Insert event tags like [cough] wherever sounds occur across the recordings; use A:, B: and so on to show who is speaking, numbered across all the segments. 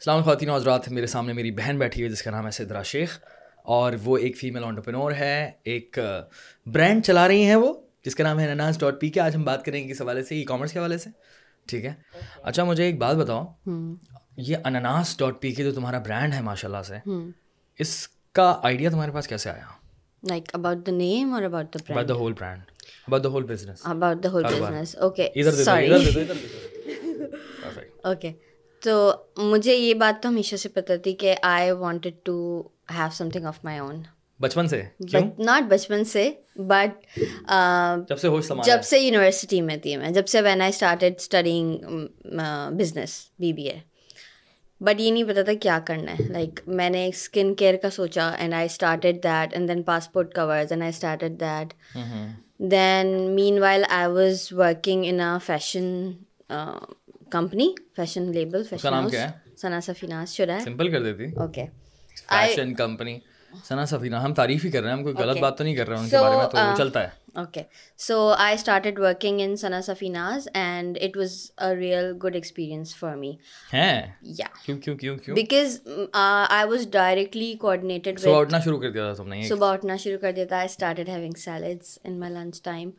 A: اسلام خواتین حضرات میرے سامنے میری بہن بیٹھی ہوئی جس کا نام ہے سدرا شیخ اور وہ ایک فیمیل آنٹرپرنور ہے ایک برانڈ چلا رہی ہیں وہ جس کا نام ہے نناز ڈاٹ پی کے آج ہم بات کریں گے اس حوالے سے ای کامرس کے حوالے سے ٹھیک ہے اچھا مجھے ایک بات بتاؤ یہ انناس ڈاٹ پی کے جو تمہارا برانڈ ہے ماشاء اللہ سے اس کا آئیڈیا تمہارے پاس کیسے آیا
B: لائک اباؤٹ دا نیم اور about the
A: brand the whole brand about the whole business about the whole business okay sorry
B: okay تو مجھے یہ بات تو ہمیشہ سے پتا تھی کہ I wanted to have something of my own
A: بچپن سے
B: ناٹ بچپن سے بٹ
A: جب سے
B: یونیورسٹی میں تھی میں جب سے when I started studying business B B A but یہ نہیں پتا تھا کیا کرنا ہے لائک میں نے اسکن کیئر کا سوچا and I started that and then passport cover while I was working in fashion company fashion label fashion
A: نام کیا
B: سنا سفینا شرا
A: سمپل کر دیتی
B: okay
A: fashion company Sana Safinaz ہم تعریف ہی کر رہے ہیں ہم کوئی غلط بات تو نہیں کر رہے ہیں ان کے بارے میں تو uh, چلتا ہے
B: okay so I started working in Sana Safinaz and it was a real good experience for me
A: ہیں
B: یا
A: کیوں کیوں کیوں کیوں
B: because I was directly coordinated
A: صبح اٹھنا شروع کر دیا تھا تم نے
B: سو اٹنا شروع کر دیا تھا I started having salads in my lunch time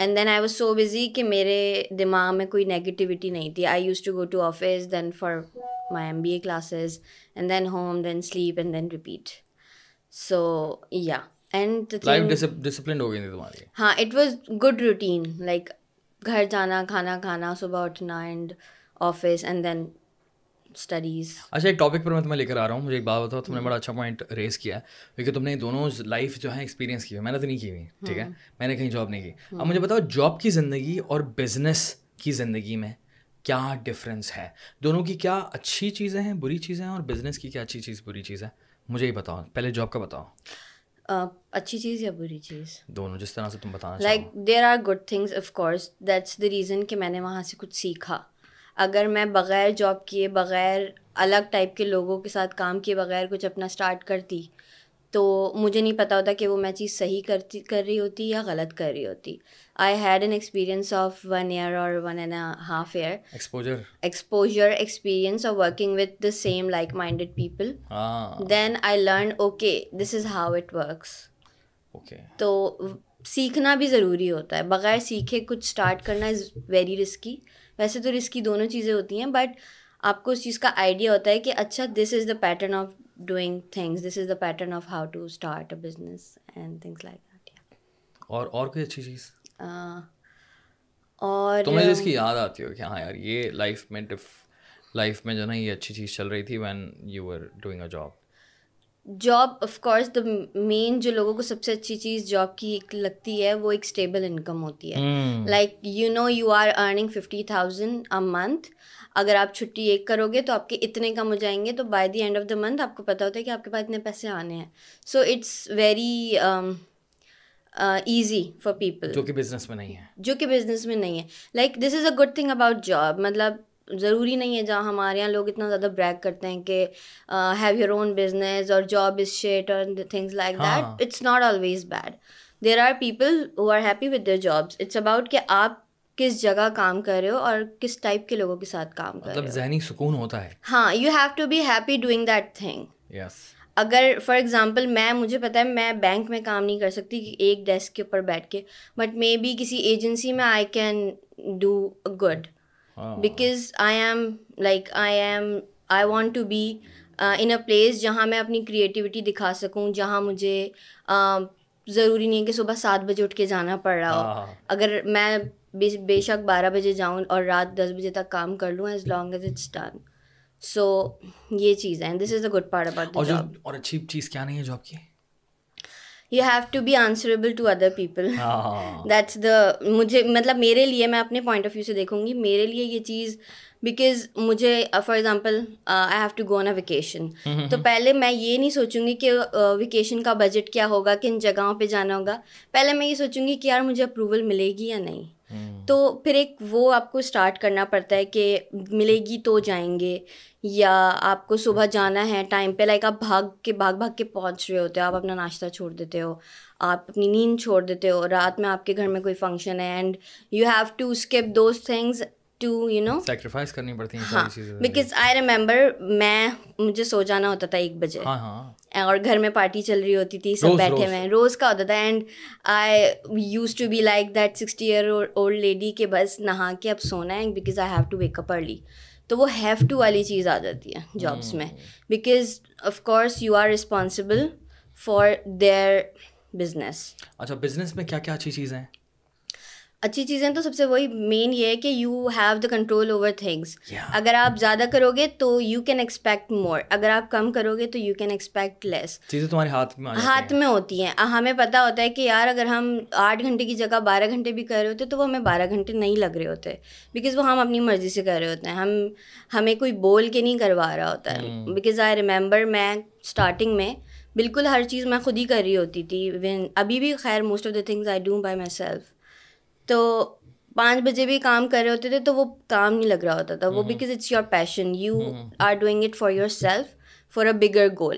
B: and then I was so busy کہ میرے دماغ میں کوئی نگیٹیوٹی نہیں تھی I use to go to office then for my M B A classes and then home then sleep and then repeat so yeah and ہاں it was good routine like گھر جانا کھانا کھانا صبح اٹھنا and office and then studies
A: اچھا ایک topic پر میں تمہیں لے کر آ رہا ہوں مجھے ایک بات بتاؤ تم نے بڑا اچھا پوائنٹ ریز کیا ہے کیونکہ تم نے دونوں لائف جو ایکسپیرینس کی ہوئی میں نے تو نہیں کی ہوئی ٹھیک ہے میں نے کہیں جاب نہیں کی اب مجھے بتاؤ جاب کی زندگی اور بزنس کی زندگی میں کیا ڈفرینس ہے دونوں کی کیا اچھی چیزیں ہیں بری چیزیں ہیں اور بزنس کی کیا اچھی چیز بری چیز ہے مجھے یہ بتاؤ پہلے جاب کا بتاؤ
B: اچھی چیز یا بری چیز
A: دونوں جس طرح سے تم
B: like there are good things of course that's the reason کہ میں نے وہاں سے کچھ سیکھا اگر میں بغیر جاب کیے بغیر الگ ٹائپ کے لوگوں کے ساتھ کام کیے بغیر کچھ اپنا اسٹارٹ کرتی تو مجھے نہیں پتا ہوتا کہ وہ میں چیز صحیح کرتی کر رہی ہوتی یا غلط کر رہی ہوتی I had an experience of one year اور one and half year
A: exposure
B: exposure experience of working with the same like minded people then I learn okay this is how it works تو سیکھنا بھی ضروری ہوتا ہے بغیر سیکھے کچھ اسٹارٹ کرنا از ویری رسکی ویسے تو رسک کی دونوں چیزیں ہوتی ہیں بٹ آپ کو اس چیز کا آئیڈیا ہوتا ہے کہ اچھا this is the pattern of doing things this is the pattern of how to start a business and things like that
A: اور اور کوئی اچھی چیز
B: اور
A: کی یاد آتی ہو کہ ہاں یار یہ لائف لائف میں میں جو نا یہ اچھی چیز چل رہی تھی when you doing a job
B: job of course the main جو لوگوں کو سب سے اچھی چیز جاب کی ایک لگتی ہے وہ ایک اسٹیبل انکم ہوتی ہے like you know you are earning fifty thousand a month اگر آپ چھٹی ایک کرو گے تو آپ کے اتنے کم ہو جائیں گے تو by the end of the month آپ کو پتا ہوتا ہے کہ آپ کے پاس اتنے پیسے آنے ہیں so it's very easy for people
A: جو کہ بزنس میں نہیں ہے
B: جو کہ بزنس میں نہیں ہے like this is a good thing about job مطلب ضروری نہیں ہے جہاں ہمارے یہاں لوگ اتنا زیادہ بریک کرتے ہیں کہ ہیو یور اون بزنس اور جاب از شیٹ اور things like that it's it's not always bad there are are people who happy their jobs about کہ آپ کس جگہ کام کر رہے ہو اور کس ٹائپ کے لوگوں کے ساتھ کام کر رہے
A: مطلب سکون ہوتا ہے
B: ہاں you have to be happy doing that thing اگر فار ایگزامپل میں مجھے پتا ہے میں بینک میں کام نہیں کر سکتی ایک ڈیسک کے اوپر بیٹھ کے بٹ مے بی کسی ایجنسی میں I can do good because I am like I am I want to be in a place جہاں میں اپنی کریٹیوٹی دکھا سکوں جہاں مجھے ضروری نہیں ہے کہ صبح سات بجے اٹھ کے جانا پڑ رہا ہو ہاں۔ اگر میں بے شک بارہ بجے جاؤں اور رات دس بجے تک کام کر لوں as long as it's done so یہ چیز ہے this is a good part about
A: اور اچھی چیز کیا نہیں ہے جاب کی
B: you have to be answerable to other people that's the مجھے مطلب میرے لیے میں اپنے پوائنٹ آف ویو سے دیکھوں گی میرے لیے یہ چیز بیکاز مجھے for example I have to go on a vacation تو پہلے میں یہ نہیں سوچوں گی کہ ویکیشن کا بجٹ کیا ہوگا کن جگہوں پہ جانا ہوگا پہلے میں یہ سوچوں گی کہ یار مجھے اپروول ملے گی یا نہیں تو پھر ایک وہ آپ کو اسٹارٹ کرنا پڑتا ہے کہ ملے گی تو جائیں گے یا آپ کو صبح جانا ہے ٹائم پہ لائک آپ بھاگ کے بھاگ بھاگ کے پہنچ رہے ہوتے ہو آپ اپنا ناشتہ چھوڑ دیتے ہو آپ اپنی نیند چھوڑ دیتے ہو رات میں آپ کے گھر میں کوئی فنکشن ہے and you have to escape those things to you know
A: sacrifice کرنی پڑتی ہیں
B: ہاں بیکاز آئی ریمبر میں مجھے سو جانا ہوتا تھا ایک بجے
A: ہاں، ہاں۔
B: اور گھر میں پارٹی چل رہی ہوتی تھی سب بیٹھے ہوئے ہیں روز کا ہوتا تھا and I use to be like that sixty year old lady کہ بس نہا کے اب سونا ہے because I have to wake up early تو وہ ہیو ٹو والی چیز آ جاتی ہے جابس میں because of course you are responsible for their business
A: اچھا بزنس میں کیا کیا اچھی چیزیں ہیں
B: اچھی چیزیں تو سب سے وہی مین یہ ہے کہ you have the control over things اگر آپ زیادہ کرو گے تو یو کین ایکسپیکٹ مور اگر آپ کم کرو گے تو یو کین ایکسپیکٹ لیس
A: چیزیں تمہارے ہاتھ میں
B: ہاتھ میں ہوتی ہیں ہمیں پتہ ہوتا ہے کہ یار اگر ہم آٹھ گھنٹے کی جگہ بارہ گھنٹے بھی کر رہے ہوتے تو وہ ہمیں بارہ گھنٹے نہیں لگ رہے ہوتے بیکاز وہ ہم اپنی مرضی سے کر رہے ہوتے ہیں ہم ہمیں کوئی بول کے نہیں کروا رہا ہوتا ہے بیکاز آئی ریمبر میں اسٹارٹنگ میں بالکل ہر چیز میں خود ہی کر رہی ہوتی تھی ابھی بھی خیر most of the things I do by myself تو پانچ بجے بھی کام کر رہے ہوتے تھے تو وہ کام نہیں لگ رہا ہوتا تھا وہ because it's your passion you are doing it for yourself for a bigger goal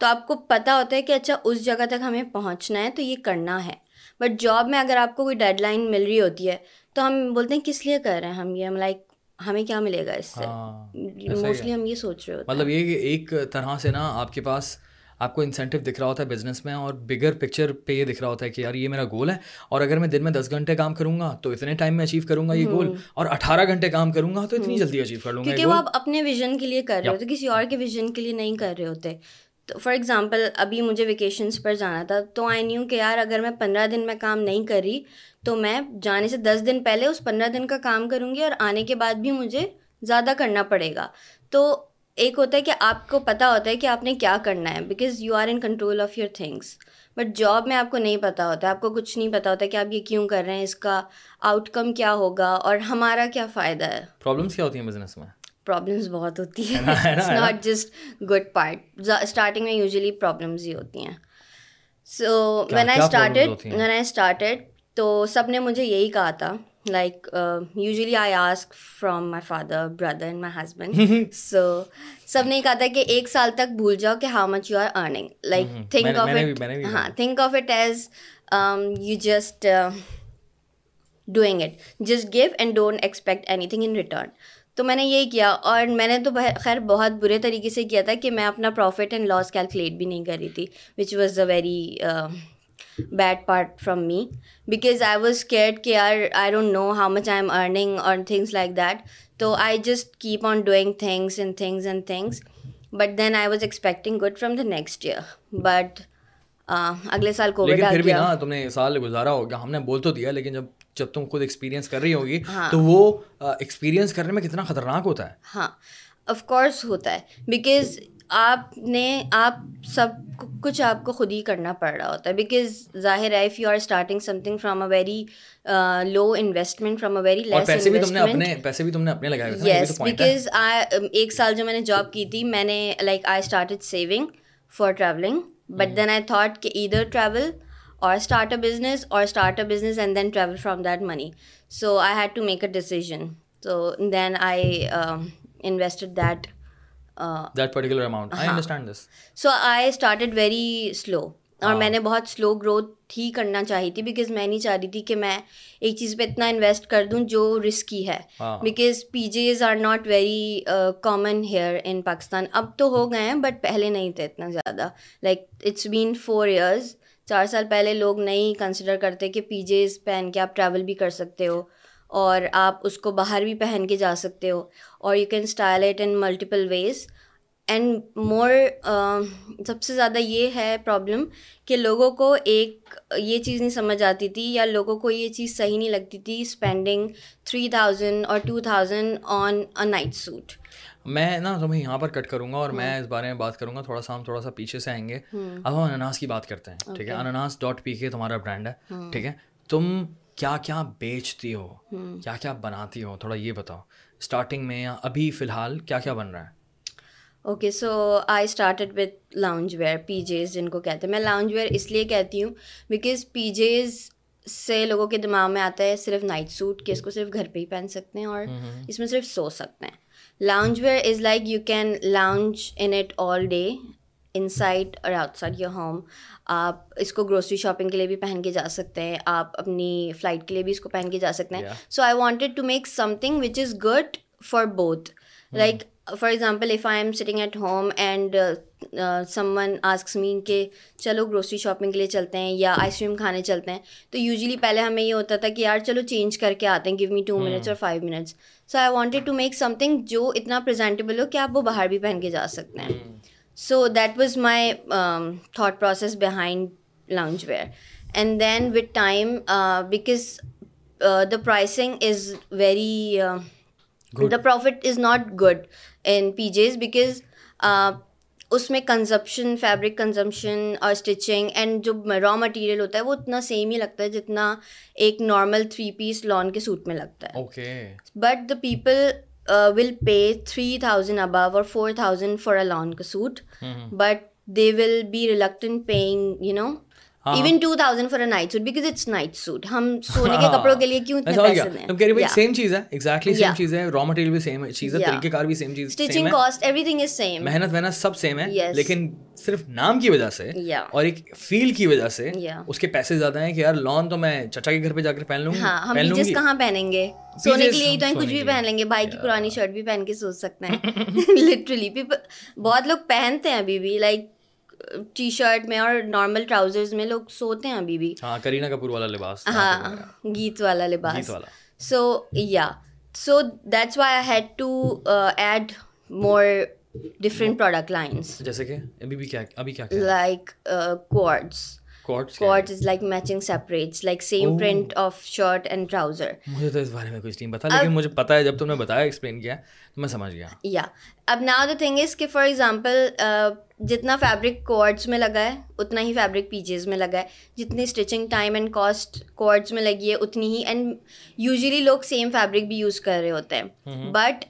B: تو آپ کو پتا ہوتا ہے کہ اچھا اس جگہ تک ہمیں پہنچنا ہے تو یہ کرنا ہے بٹ جاب میں اگر آپ کو کوئی ڈیڈ لائن مل رہی ہوتی ہے تو ہم بولتے ہیں کس لیے کر رہے ہیں ہم یہ لائک ہمیں کیا ملے گا اس سے موسٹلی ہاں، ہم یہ سوچ رہے ہو
A: مطلب یہ کہ ایک طرح سے نا آپ کے پاس آپ کو انسینٹیو دکھ رہا ہوتا ہے بزنس میں اور بگر پکچر پہ یہ دکھ رہا ہوتا ہے کہ یار یہ میرا گول ہے اور اگر میں دن میں دس گھنٹے کام کروں گا تو اتنے ٹائم میں اچیو کروں گا یہ گول اور اٹھارہ گھنٹے کام کروں گا تو اتنی جلدی اچیو کر لوں گا
B: کیونکہ وہ آپ اپنے ویژن کے لیے کر رہے ہوتے کسی اور کے ویژن کے لیے نہیں کر رہے ہوتے تو فار ایگزامپل ابھی مجھے ویکیشنس پر جانا تھا تو آئی نیو کہ یار اگر میں پندرہ دن میں کام نہیں کر رہی تو میں جانے سے دس دن پہلے اس پندرہ دن کا کام کروں گی اور آنے کے بعد بھی مجھے زیادہ کرنا پڑے گا تو ایک ہوتا ہے کہ آپ کو پتا ہوتا ہے کہ آپ نے کیا کرنا ہے because you are in control of your things but job میں آپ کو نہیں پتہ ہوتا ہے آپ کو کچھ نہیں پتہ ہوتا کہ آپ یہ کیوں کر رہے ہیں اس کا آؤٹ کم کیا ہوگا اور ہمارا کیا فائدہ ہے
A: پرابلمس کیا ہوتی ہیں بزنس میں
B: پرابلمس بہت ہوتی ہیں it's not just good part starting میں یوزلی پرابلمس ہی ہوتی ہیں so when I started when I started تو سب نے مجھے یہی کہا تھا like usually I ask from my father brother and my husband so سب نے کہا تھا کہ ایک سال تک بھول جاؤ کہ how much you are earning like think of it ہاں think of it as you just doing it just give and don't expect anything in return تو میں نے یہی کیا اور میں نے تو خیر بہت برے طریقے سے کیا تھا کہ میں اپنا پروفٹ اینڈ لاس کیلکولیٹ بھی نہیں کر رہی تھی which was a very bad part from me because I was scared کہ or I don't know how much I'm earning اور تھنگس لائک دیٹ تو I just keep on doing things things and and but then I was expecting good from the next year but اگلے سال
A: کو تم نے سال گزارا ہوگا ہم نے بول تو دیا لیکن جب جب تم خود ایکسپیرینس کر رہی ہوگی تو وہ ایکسپیرینس کرنے میں کتنا خطرناک ہوتا ہے
B: ہاں آف کورس ہوتا ہے بیکاز آپ نے آپ سب کچھ آپ کو خود ہی کرنا پڑ رہا ہوتا ہے بیکاز ظاہر ہے if you are starting something from a very low investment from a very
A: light
B: yes because ایک سال جو میں نے جاب کی تھی میں نے like I start it saving for traveling but then I thought کہ ادھر ٹریول اور اسٹارٹ اپ بزنس اور start up business and then travel from that money so I had to make a decision so then I invested that so I started very slow اور میں نے بہت سلو growth ہی کرنا چاہی تھی because میں نہیں چاہ رہی تھی کہ میں ایک چیز پہ اتنا انویسٹ کر دوں جو رسکی ہے because PJs are not very common here in Pakistan اب تو ہو گئے ہیں بٹ پہلے نہیں تھے اتنا زیادہ like it's been four years چار سال پہلے لوگ نہیں کنسیڈر کرتے کہ پی جیز پہن کے آپ ٹریول بھی کر سکتے ہو اور آپ اس کو باہر بھی پہن کے جا سکتے ہو اور you can style in multiple ways and more سب سے زیادہ یہ ہے پرابلم کہ لوگوں کو ایک یہ چیز نہیں سمجھ آتی تھی یا لوگوں کو یہ چیز صحیح نہیں لگتی تھی اسپینڈنگ تھری تھاؤزینڈ اور ٹو تھاؤزینڈ نائٹ سوٹ
A: میں نا تمہیں یہاں پر کٹ کروں گا اور میں ہاں. اس بارے میں بات کروں گا تھوڑا سا ہم تھوڑا سا پیچھے سے آئیں گے ہاں. اب ہم انناس کی بات کرتے ہیں ٹھیک ہے انناس ڈاٹ پی کے تمہارا برانڈ ہے ہاں. ٹھیک ہے تم کیا کیا بیچتی ہو کیا کیا بناتی ہو تھوڑا یہ بتاؤ اسٹارٹنگ میں یا ابھی فی الحال کیا کیا بن رہا ہے
B: okay so I started with lounge wear P Js جن کو کہتے ہیں میں لاؤنج ویئر اس لیے کہتی ہوں بیکاز پی جیز سے لوگوں کے دماغ میں آتا ہے صرف نائٹ سوٹ کہ اس کو صرف گھر پہ ہی پہن سکتے ہیں اور اس میں صرف سو سکتے ہیں lounge wear is like you can lounge in it all day inside اور آؤٹ سائڈ یور ہوم آپ اس کو گروسری شاپنگ کے لیے بھی پہن کے جا سکتے ہیں آپ اپنی فلائٹ کے لیے بھی اس کو پہن کے جا سکتے ہیں so I wanted to make something which is good for both like for example if I'm sitting at home and someone asks ask me کہ چلو گروسری شاپنگ کے لیے چلتے ہیں یا آئس کریم کھانے چلتے ہیں تو یوزلی پہلے ہمیں یہ ہوتا تھا کہ یار چلو چینج کر کے آتے ہیں گیو می ٹو منٹس اور five minutes so I wanted to make some thing جو اتنا پریزنٹیبل ہو کہ آپ وہ باہر بھی پہن کے جا سکتے ہیں so that was my thought process behind launch where and then with time because the pricing is very the profit is not good in PJs because اس میں کنزمپشن فیبرک کنزمپشن اور اسٹچنگ اینڈ جو raw material ہوتا ہے وہ اتنا same ہی لگتا ہے جتنا ایک نارمل تھری پیس لان کے سوٹ میں لگتا ہے but the people will pay three thousand ابو اور four thousand for a lawn کا suit but they will be reluctant paying you know even two thousand for night night suit suit because it's ہم سونے کے کے کے کپڑوں لیے کیوں اتنے
A: same same same same same same چیز چیز چیز چیز ہے ہے ہے ہے ایگزیکٹلی را مٹیریل بھی بھی طریقہ
B: کار کاسٹ ایوری تھنگ از
A: محنت سب لیکن صرف نام کی کی وجہ وجہ سے سے اور ایک فیل اس پیسے زیادہ ہیں کہ یار لانون تو میں چچا کے گھر پہ جا کر پہن لوں
B: ہاں، ہم بیچز کہاں پہنیں گے سونے کے لیے تو ہم کچھ بھی پہن لیں گے بھائی کی پرانی شرٹ بھی پہن کے سوچ سکتے ہیں لٹرلی [laughs] [laughs] بہت لوگ پہنتے ہیں ابھی بھی لائک ٹی شرٹ میں اور نارمل میں لوگ سوتے ہیں ابھی بھی
A: ہاں کرینا کپور والا لباس
B: ہاں گیت والا لباس سو یا so that's why I had to add more different product lines
A: جیسے کہ ابھی ابھی بھی کیا کیا
B: لائک کوڈس فار ایگزامپل جتنا فیبرکس میں لگا ہے اتنا ہی فیبرک پیجز میں لگا ہے جتنی stitching time and cost co-ords میں لگی ہے اتنی ہی اینڈ یوزلی لوگ سیم فیبرک بھی یوز کر رہے ہوتے ہیں but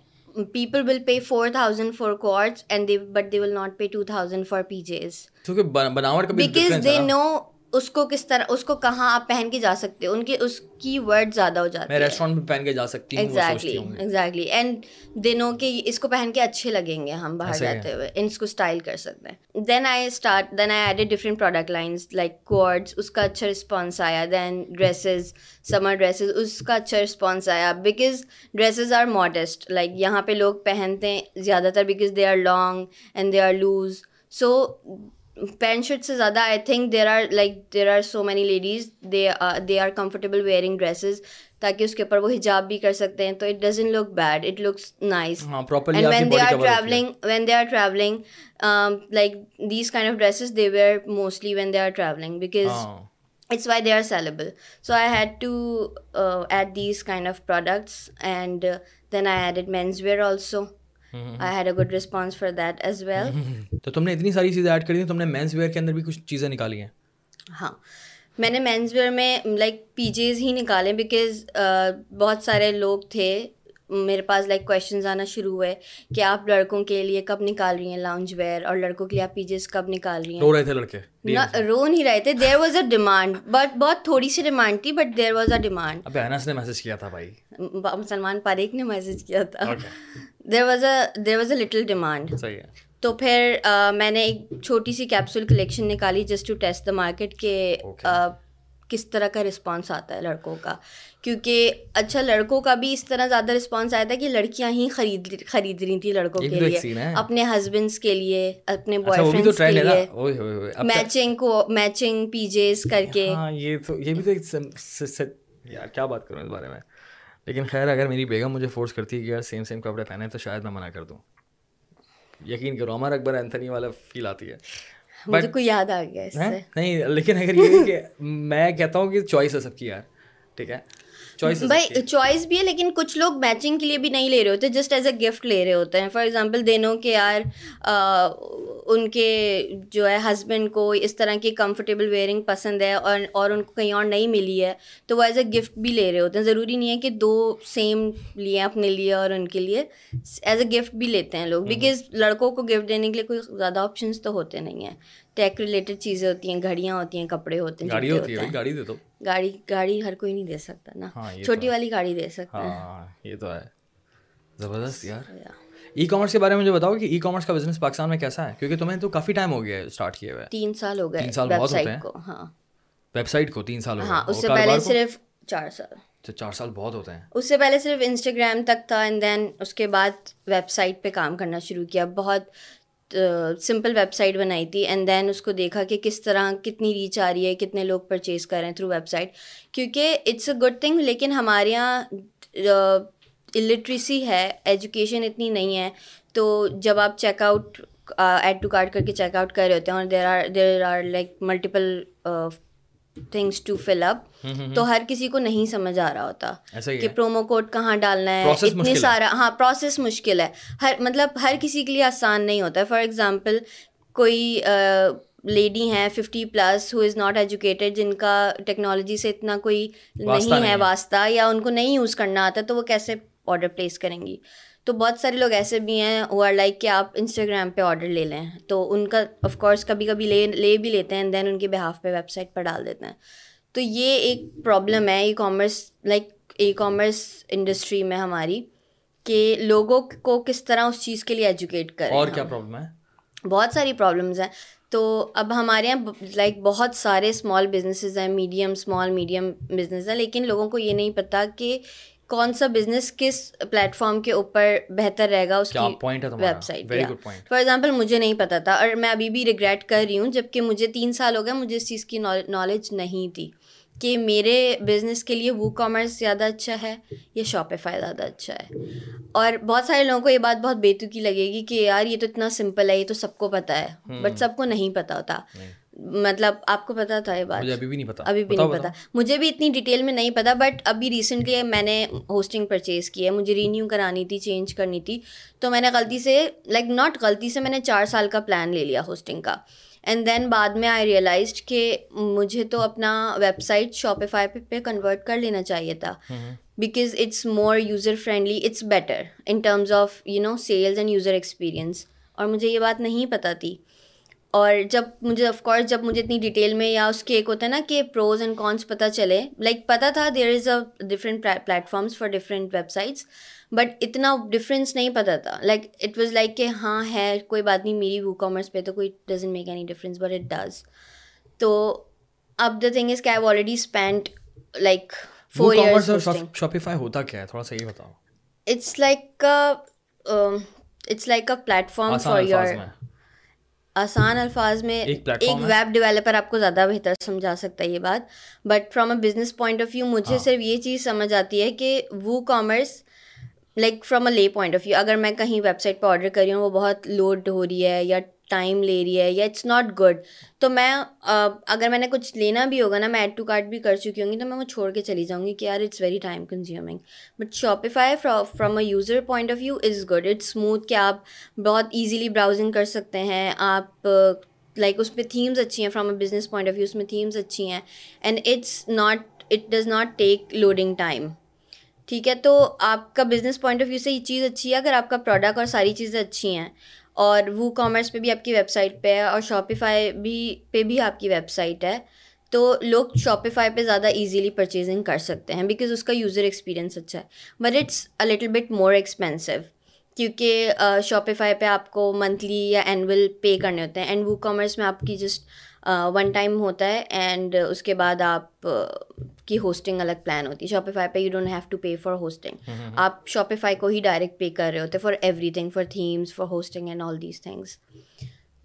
B: people will pay 4,000 for quads, and they will not pay 2,000 for PJs. So, okay, because they know اس کو کس طرح اس کو کہاں آپ پہن کے جا سکتے ان کے اس کی ورڈ زیادہ ہو جاتے
A: ہیں پہن کے جا سکتے
B: ایگزیکٹلی ایگزیکٹلی اینڈ دنوں کے اس کو پہن کے اچھے لگیں گے ہم باہر جاتے ہوئے ان کو اسٹائل کر سکتے ہیں then I start then I add a different product lines like co-ord اس کا اچھا رسپانس آیا دین ڈریسز سمر ڈریسز اس کا اچھا رسپانس آیا because dresses are modest like یہاں پہ لوگ پہنتے ہیں زیادہ تر because they are long and they are loose so pant shirt سے زیادہ I think there are like there are so many ladies they are they are comfortable wearing dresses تاکہ اس کے اوپر وہ حجاب بھی کر سکتے ہیں تو it doesn't look bad it looks nice and when they are travelling when they are travelling like these kind of dresses they wear mostly when they are travelling because it's why they are sellable so I had to at these kind of products and then I add it men's wear also [laughs] ہاں۔ Men's wear اور لڑکوں کے لیے آپ کب نکال رہی ہیں
A: رو
B: نہیں رہے تھے there there was was a a demand demand demand but but بہت تھوڑی
A: سی تھی نے میسج کیا تھا بھائی
B: مسلمان پاریک نے میسج کیا تھا there was a there was a little demand تو پھر میں نے ایک چھوٹی سی کیپسول کلیکشن نکالی just to test the market کے کس طرح کا رسپانس آتا ہے لڑکوں کا کیونکہ اچھا لڑکوں کا بھی اس طرح زیادہ رسپانس آیا تھا کہ لڑکیاں ہی خرید خرید رہی تھیں لڑکوں کے لیے اپنے اچھا، ہسبینڈس کے لیے اپنے بوائے فرینڈس کے لیے میچنگ کو میچنگ پی جیز کر کے
A: ہاں، یہ بھی تو کیا بات کروں اس بارے میں لیکن خیر اگر میری بیگم مجھے فورس کرتی ہے کہ یار سیم سیم کپڑے پہنے تو شاید میں منع کر دوں یقین کرو عمر اکبر اینتھنی والا فیل آتی ہے
B: کوئی یاد آ گیا
A: نہیں لیکن اگر یہ کہ میں کہتا ہوں کہ چوائس ہے سب کی یار ٹھیک ہے
B: بھائی چوائس بھی ہے لیکن کچھ لوگ میچنگ کے لیے بھی نہیں لے رہے ہوتے جسٹ ایز اے گفٹ لے رہے ہوتے ہیں فار ایگزامپل دینوں کے یار ان کے جو ہے ہسبینڈ کو اس طرح کی کمفرٹیبل ویئرنگ پسند ہے اور اور ان کو کہیں اور نہیں ملی ہے تو وہ ایز اے گفٹ بھی لے رہے ہوتے ہیں ضروری نہیں ہے کہ دو سیم لیے اپنے لیے اور ان کے لیے ایز اے گفٹ بھی لیتے ہیں لوگ بیکاز لڑکوں کو گفٹ دینے کے لیے کوئی زیادہ آپشنس تو ہوتے نہیں ہیں ٹیک ریلیٹڈ چیزیں ہوتی ہیں گھڑیاں ہوتی ہیں کپڑے ہوتے ہیں
A: گاڑی ہوتی ہے گاڑی دے دو
B: گاڑی گاڑی ہر کوئی نہیں دے سکتا نا ہاں، چھوٹی والی گاڑی دے سکتا
A: ہے ہاں، یہ تو ہے زبردست یار ای کامرس کے بارے میں جو بتاؤ کہ ای کامرس کا بزنس پاکستان میں کیسا ہے کیونکہ تمہیں تو کافی ٹائم ہو گیا ہے اسٹارٹ کیے ہوئے
B: تین سال ہو گئے
A: تین سال بہت ہوتے ہیں ویب سائٹ ہاں۔ کو تین سال ہو
B: گئے اس سے پہلے صرف چار سال
A: تو اچھا، چار سال بہت ہوتے ہیں
B: اس سے پہلے صرف انسٹاگرام تک تھا اینڈ دین اس کے بعد ویب سائٹ پہ کام کرنا شروع کیا بہت سمپل ویب سائٹ بنائی تھی اینڈ دین اس کو دیکھا کہ کس طرح کتنی ریچ آ رہی ہے کتنے لوگ پرچیز کر رہے ہیں تھرو ویب سائٹ کیونکہ اٹس اے گڈ تھنگ لیکن ہمارے یہاں الٹریسی ہے ایجوکیشن اتنی نہیں ہے تو جب آپ check out add to cart کر کے چیک آؤٹ کر رہے ہوتے ہیں اور there are there are like multiple things to fill up تو ہر کسی کو نہیں سمجھ آ رہا ہوتا کہ پرومو کوڈ کہاں ڈالنا ہے اتنے سارا ہاں پروسیس مشکل ہے ہر مطلب ہر کسی کے لیے آسان نہیں ہوتا ہے فار ایگزامپل کوئی لیڈی ہیں fifty plus who is not educated جن کا ٹیکنالوجی سے اتنا کوئی نہیں ہے واسطہ یا ان کو نہیں یوز کرنا آتا تو وہ کیسے آڈر پلیس کریں گی تو بہت سارے لوگ ایسے بھی ہیں وہ آر لائک کہ آپ انسٹاگرام پہ آڈر لے لیں تو ان کا آف کورس کبھی کبھی لے لے بھی لیتے ہیں دین ان کے بہاف پہ ویب سائٹ پر ڈال دیتے ہیں تو یہ ایک پرابلم ہے e commerce like e commerce industry میں ہماری کہ لوگوں کو کس طرح اس چیز کے لیے ایجوکیٹ کریں
A: اور کیا پرابلم ہے
B: بہت ساری پرابلمس ہیں تو اب ہمارے یہاں لائک بہت سارے اسمال بزنسز ہیں میڈیم اسمال میڈیم بزنس ہیں لیکن لوگوں کو یہ نہیں پتہ کہ کون سا بزنس کس پلیٹ فارم کے اوپر بہتر رہے گا اس کی ویب سائٹ فار ایگزامپل مجھے نہیں پتا تھا اور میں ابھی بھی ریگریٹ کر رہی ہوں جب کہ مجھے تین سال ہو گئے مجھے اس چیز کی نالج نہیں تھی کہ میرے بزنس کے لیے وو کامرس زیادہ اچھا ہے یا شاپ زیادہ اچھا ہے اور بہت سارے لوگوں کو یہ بات بہت بےتکی لگے گی کہ یار یہ تو اتنا سمپل ہے یہ تو سب کو پتہ ہے بٹ سب کو نہیں پتہ ہوتا مطلب آپ کو پتا تھا یہ بات
A: ابھی بھی نہیں پتا
B: ابھی بھی نہیں پتا مجھے بھی اتنی ڈیٹیل میں نہیں پتا بٹ ابھی ریسنٹلی میں نے ہوسٹنگ پرچیز کی ہے مجھے رینیو کرانی تھی چینج کرنی تھی تو میں نے غلطی سے لائک ناٹ غلطی سے میں نے چار سال کا پلان لے لیا ہوسٹنگ کا اینڈ دین بعد میں آئی ریئلائزڈ کہ مجھے تو اپنا ویب سائٹ شاپیفائی پہ کنورٹ کر لینا چاہیے تھا because it's more user friendly it's better in terms of you know sales and user experience اور مجھے یہ بات نہیں پتہ تھی اور جب مجھے آف کورس جب مجھے اتنی ڈیٹیل میں یا اس کے ایک ہوتا ہے نا کہ پروز اینڈ کونس پتہ چلے لائک پتہ تھا there is a different platforms for different websites but اتنا ڈفرینس نہیں پتہ تھا لائک اٹ واز لائک کہ ہاں ہے کوئی بات نہیں میری وو کامرس پہ تو کوئی make any difference but it does تو اب دا تھنگ از کہ I already spend like four
A: ہوتا کیا ہے تھوڑا بتاؤ
B: it's like it's like a form for your آسان الفاظ میں ایک ویب ڈیولپر آپ کو زیادہ بہتر سمجھا سکتا ہے یہ بات but from a business point of view مجھے ہاں۔ صرف یہ چیز سمجھ آتی ہے کہ وہ کامرس لائک فرام اے لے پوائنٹ آف ویو اگر میں کہیں ویب سائٹ پہ آڈر کر رہی ہوں وہ بہت لوڈ ہو رہی ہے یا ٹائم لے رہی ہے یا اٹس ناٹ گڈ تو میں اگر میں نے کچھ لینا بھی ہوگا نا میں ایڈ ٹو کارٹ بھی کر چکی ہوں گی تو میں وہ چھوڑ کے چلی جاؤں گی کہ یار it's very time consuming but Shopify from a user point of view is good it's smooth کہ آپ بہت ایزیلی براؤزنگ کر سکتے ہیں آپ لائک اس میں تھیمز اچھی ہیں from a business point of view اس میں تھیمز اچھی ہیں and it's not it does not take loading time ٹھیک ہے تو آپ کا بزنس پوائنٹ آف ویو سے یہ چیز اچھی ہے اگر آپ کا پروڈکٹ اور ساری چیزیں اچھی ہیں اور وو کامرس پہ بھی آپ کی ویب سائٹ پہ ہے اور شاپیفائی بھی پہ بھی آپ کی ویب سائٹ ہے تو لوگ شاپیفائی پہ زیادہ ایزیلی پرچیزنگ کر سکتے ہیں بیکاز اس کا یوزر ایکسپیرینس اچھا ہے but it's a little bit more expensive کیونکہ شاپیفائی پہ آپ کو منتھلی یا اینول پے کرنے ہوتے ہیں اینڈ وو کامرس میں آپ کی جسٹ ون ٹائم ہوتا ہے اینڈ اس کے بعد آپ کی ہوسٹنگ الگ پلان ہوتی ہے شاپیفائی پہ you don't have to pay for hosting آپ شاپیفائی کو ہی ڈائریکٹ پے کر رہے ہوتے for everything for themes for hosting and all these things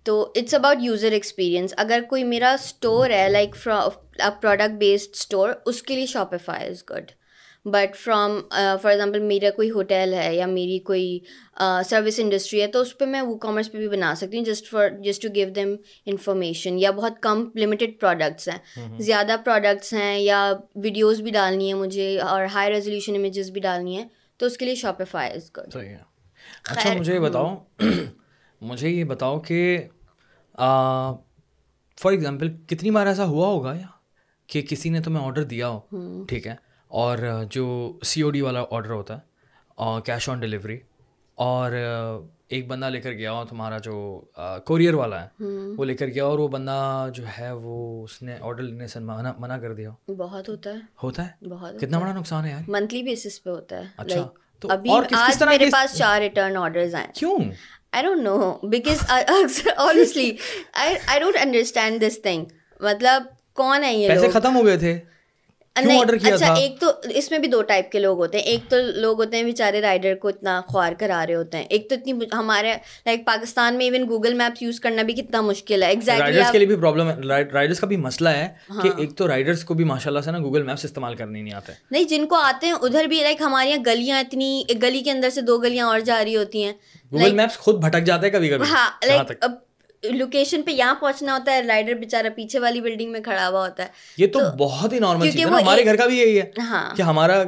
B: تو اٹس اباؤٹ یوزر ایکسپیرینس اگر کوئی میرا اسٹور ہے لائک پروڈکٹ بیسڈ اسٹور اس کے لیے Shopify is good but from for example میرا کوئی ہوٹل ہے یا میری کوئی سروس uh, انڈسٹری ہے تو اس پہ میں وو کامرس پہ بھی بنا سکتی ہوں just for just to give them information یا بہت کم لمیٹیڈ پروڈکٹس ہیں زیادہ پروڈکٹس ہیں یا ویڈیوز بھی ڈالنی ہیں مجھے اور ہائی ریزولیوشن امیجز بھی ڈالنی ہے تو اس کے لیے شاپ پہ فائز
A: اچھا مجھے یہ بتاؤ [clears throat] مجھے یہ بتاؤ کہ فار ایگزامپل کتنی بار ایسا ہوا ہوگا یا کہ کسی نے تمہیں آڈر دیا ہو ٹھیک ہے اور جو سی او ڈی والا آڈر ہوتا ہے کیش آن ڈلیوری اور ایک بندہ لے کر گیا اور تمہارا جو کوریئر والا ہے وہ لے کر گیا اور وہ بندہ جو ہے وہ اس نے آرڈر لینے سے منع کر دیا
B: بہت ہوتا ہے
A: ہوتا ہے بہت کتنا بڑا نقصان ہے
B: منتھلی بیسس پہ ہوتا ہے
A: اچھا تو
B: ابھی آج میرے پاس چار ریٹرن آرڈر آئے
A: کیوں
B: I don't know because honestly I don't understand this thing مطلب کون ہے یہ
A: ختم ہو گئے تھے
B: اچھا ایک تو اس میں بھی دو ٹائپ کے لوگ ہوتے ہیں ایک تو لوگ ہوتے ہیں بیچارے رائڈر کو اتنا خوار کرا رہے ہوتے ہیں ایک تو اتنی ہمارے لائک پاکستان میں ایون گوگل میپس یوز کرنا بھی کتنا مشکل ہے رائڈرس
A: کے لیے بھی پرابلم ہے رائڈرس کا بھی مسئلہ ہے کہ ہاں۔ ایک تو رائڈرس کو بھی ماشاء اللہ سے نا گوگل میپس استعمال کرنے نہیں آتا ہے
B: نہیں جن کو آتے ہیں ادھر بھی لائک ہمارے یہاں گلیاں اتنی گلی کے اندر سے دو گلیاں اور جا رہی ہوتی ہیں
A: گوگل میپس خود بھٹک جاتے ہیں کبھی کبھی
B: ہاں لائک لوکیشن پہ یہاں پہنچنا ہوتا ہے رائڈر بےچارا پیچھے والی بلڈنگ میں کھڑا ہوا ہوتا ہے
A: یہ تو بہت ہی نارمل چیز ہے ہمارے گھر کا بھی یہی ہے ہاں۔ کہ ہمارا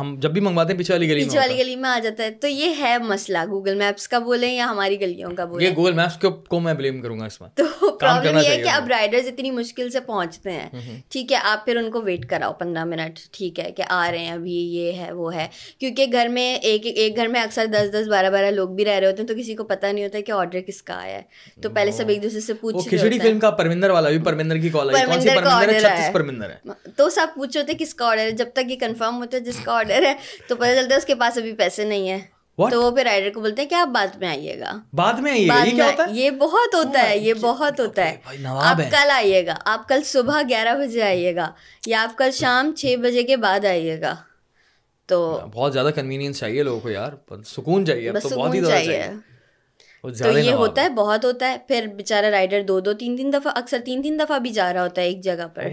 A: ہم جب بھی منگواتے ہیں پیچھے والی گلی
B: پیچھے والی گلی میں آ جاتا ہے تو یہ ہے مسئلہ گوگل میپس کا بولیں یا ہماری گلیوں کا بولیں
A: یہ گوگل میپس کو میں بلیم کروں گا اس میں
B: تو پرابلم یہ ہے کہ اب رائڈرز اتنی مشکل سے پہنچتے ہیں ٹھیک ہے آپ پھر ان کو ویٹ کراؤ پندرہ منٹ ٹھیک ہے کہ آ رہے ہیں ابھی یہ ہے وہ ہے کیونکہ گھر میں ایک ایک گھر میں اکثر دس دس بارہ بارہ لوگ بھی رہ رہے ہوتے ہیں تو کسی کو پتہ نہیں ہوتا کہ آڈر کس کا آیا ہے تو پہلے سے سب ایک دوسرے سے پوچھ
A: کھچڑی فلم کا پرمندر والا بھی پرمندر کی کال ہے کون سی پرمندر ہے چھتیس پرمندر ہے
B: تو سب پوچھ ہوتے کس کا آرڈر ہے جب تک یہ کنفرم ہوتا ہے جس کا آرڈر ہے تو پتہ چلتا ہے اس کے پاس ابھی پیسے نہیں ہیں تو وہ پھر رائڈر کو بولتے ہیں کہ آپ بعد میں آئیے گا
A: بعد میں آئیے گا
B: یہ بہت ہوتا ہے یہ بہت ہوتا ہے oh آپ کل آئیے گا آپ کل صبح گیارہ بجے آئیے گا یا آپ کل شام چھ بجے کے بعد آئیے گا تو
A: بہت زیادہ کنوینئنس چاہیے لوگوں کو یار سکون چاہیے بہت ہی چاہیے
B: تو یہ ہوتا ہے بہت ہوتا ہے پھر بیچارہ رائڈر دو دو تین تین دفعہ اکثر تین تین دفعہ بھی جا رہا ہوتا ہے ایک جگہ پر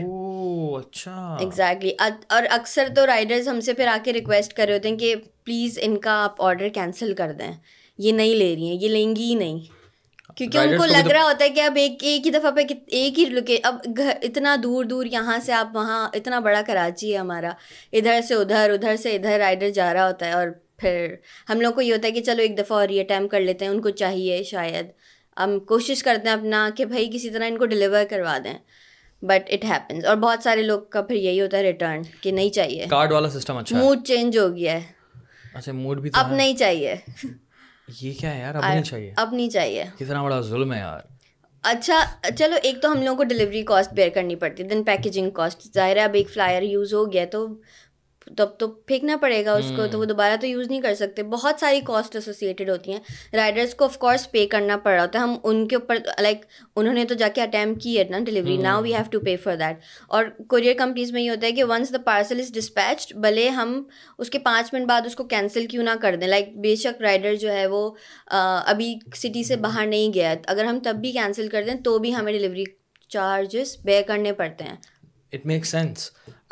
A: اچھا
B: ایگزیکٹلی اور اکثر تو رائڈرز ہم سے پھر آ کے ریکویسٹ کر رہے ہوتے ہیں کہ پلیز ان کا آپ آرڈر کینسل کر دیں یہ نہیں لے رہی ہیں یہ لیں گی ہی نہیں کیونکہ ان کو لگ رہا ہوتا ہے کہ اب ایک ایک ہی دفعہ پہ ایک ہی لوکیشن اب گھر اتنا دور دور یہاں سے آپ وہاں اتنا بڑا کراچی ہے ہمارا ادھر سے ادھر ادھر سے ادھر رائڈر جا رہا ہوتا ہے اور پھر ہم لوگ کو یہ ہوتا ہے کہ چلو ایک دفعہ اور یہ اٹیمپ کر لیتے ہیں ان کو چاہیے شاید ہم کوشش کرتے ہیں اپنا کہ بھائی کسی طرح ان کو ڈلیور کروا دیں بٹ اٹ ہیپنس اور بہت سارے لوگ کا پھر یہی ہوتا ہے ریٹرن کہ نہیں چاہیے
A: کارڈ والا سسٹم اچھا
B: موڈ چینج ہو گیا ہے
A: اچھا موڈ بھی
B: اب نہیں چاہیے
A: یہ کیا ہے یار اب نہیں چاہیے
B: اب نہیں چاہیے
A: کتنا بڑا ظلم ہے یار
B: اچھا چلو ایک تو ہم لوگوں کو ڈلیوری کاسٹ بیئر کرنی پڑتی ہے دین پیکیجنگ کاسٹ ظاہر ہے اب ایک فلائر یوز ہو گیا تو تب تو پھینکنا پڑے گا اس کو تو وہ دوبارہ تو یوز نہیں کر سکتے بہت ساری کاسٹ ایسوسیٹیڈ ہوتی ہیں رائڈرس کو آف کورس پے کرنا پڑ رہا ہوتا ہے ہم ان کے اوپر لائک انہوں نے تو جا کے اٹیمپٹ کی ہے نا delivery we have to pay for that اور کوریئر کمپنیز میں یہ ہوتا ہے کہ once the parcel is dispatched بھلے ہم اس کے پانچ منٹ بعد اس کو کینسل کیوں نہ کر دیں لائک بے شک رائڈر جو ہے وہ ابھی سٹی سے باہر نہیں گیا اگر ہم تب بھی کینسل کر دیں تو بھی ہمیں ڈلیوری چارجز بے کرنے پڑتے ہیں
A: اٹ میک سینس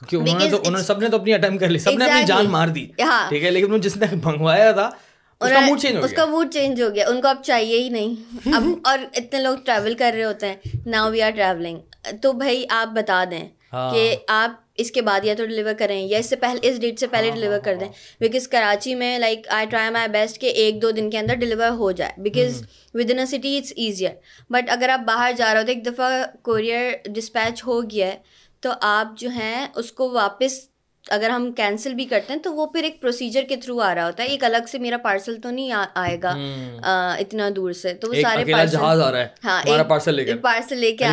A: کیونکہ سب نے تو اپنی اپنی کر لی سب نے نے جان مار دی ہاں۔ ٹھیک ہے لیکن جس تھا
B: اس کا موڈ چینج ہو گیا ان کو اب چاہیے ہی نہیں [laughs] اب اور اتنے لوگ ٹریول کر رہے ہوتے ہیں ناؤ وی آر ٹریولنگ تو بھائی آپ آپ بتا دیں ہاں۔ کہ اس کے بعد یا تو ڈلیور کریں یا اس سے پہلے اس ڈیٹ سے ہاں، پہلے ڈلیور کر دیں بیکاز کراچی میں like I try my best کہ ایک دو دن کے اندر ڈلیور ہو جائے because within a city it's easier but اگر آپ باہر جا رہے ہو تو ایک دفعہ کوریئر ڈسپیچ ہو گیا ہے تو آپ جو ہیں اس کو واپس اگر ہم کینسل بھی کرتے ہیں تو وہ پھر ایک ایک پروسیجر کے تھرو آ رہا ہوتا ہے الگ سے میرا پارسل تو نہیں آئے گا اتنا دور سے تو وہ سارے پارسل ہاں، لے کے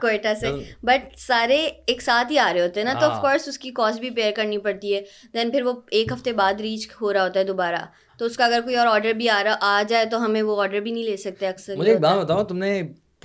B: کوئٹہ سے بٹ سارے ایک ساتھ ہی آ رہے ہوتے ہیں نا تو آف ہاں۔ کورس اس کی کاسٹ بھی پیئر کرنی پڑتی ہے دین پھر وہ ایک ہفتے بعد ریچ ہو رہا ہوتا ہے دوبارہ تو اس کا اگر کوئی اور آرڈر بھی آ رہا آ جائے تو ہمیں وہ آرڈر بھی نہیں لے سکتے اکثر
A: مجھے ایک بات بتاؤ تم نے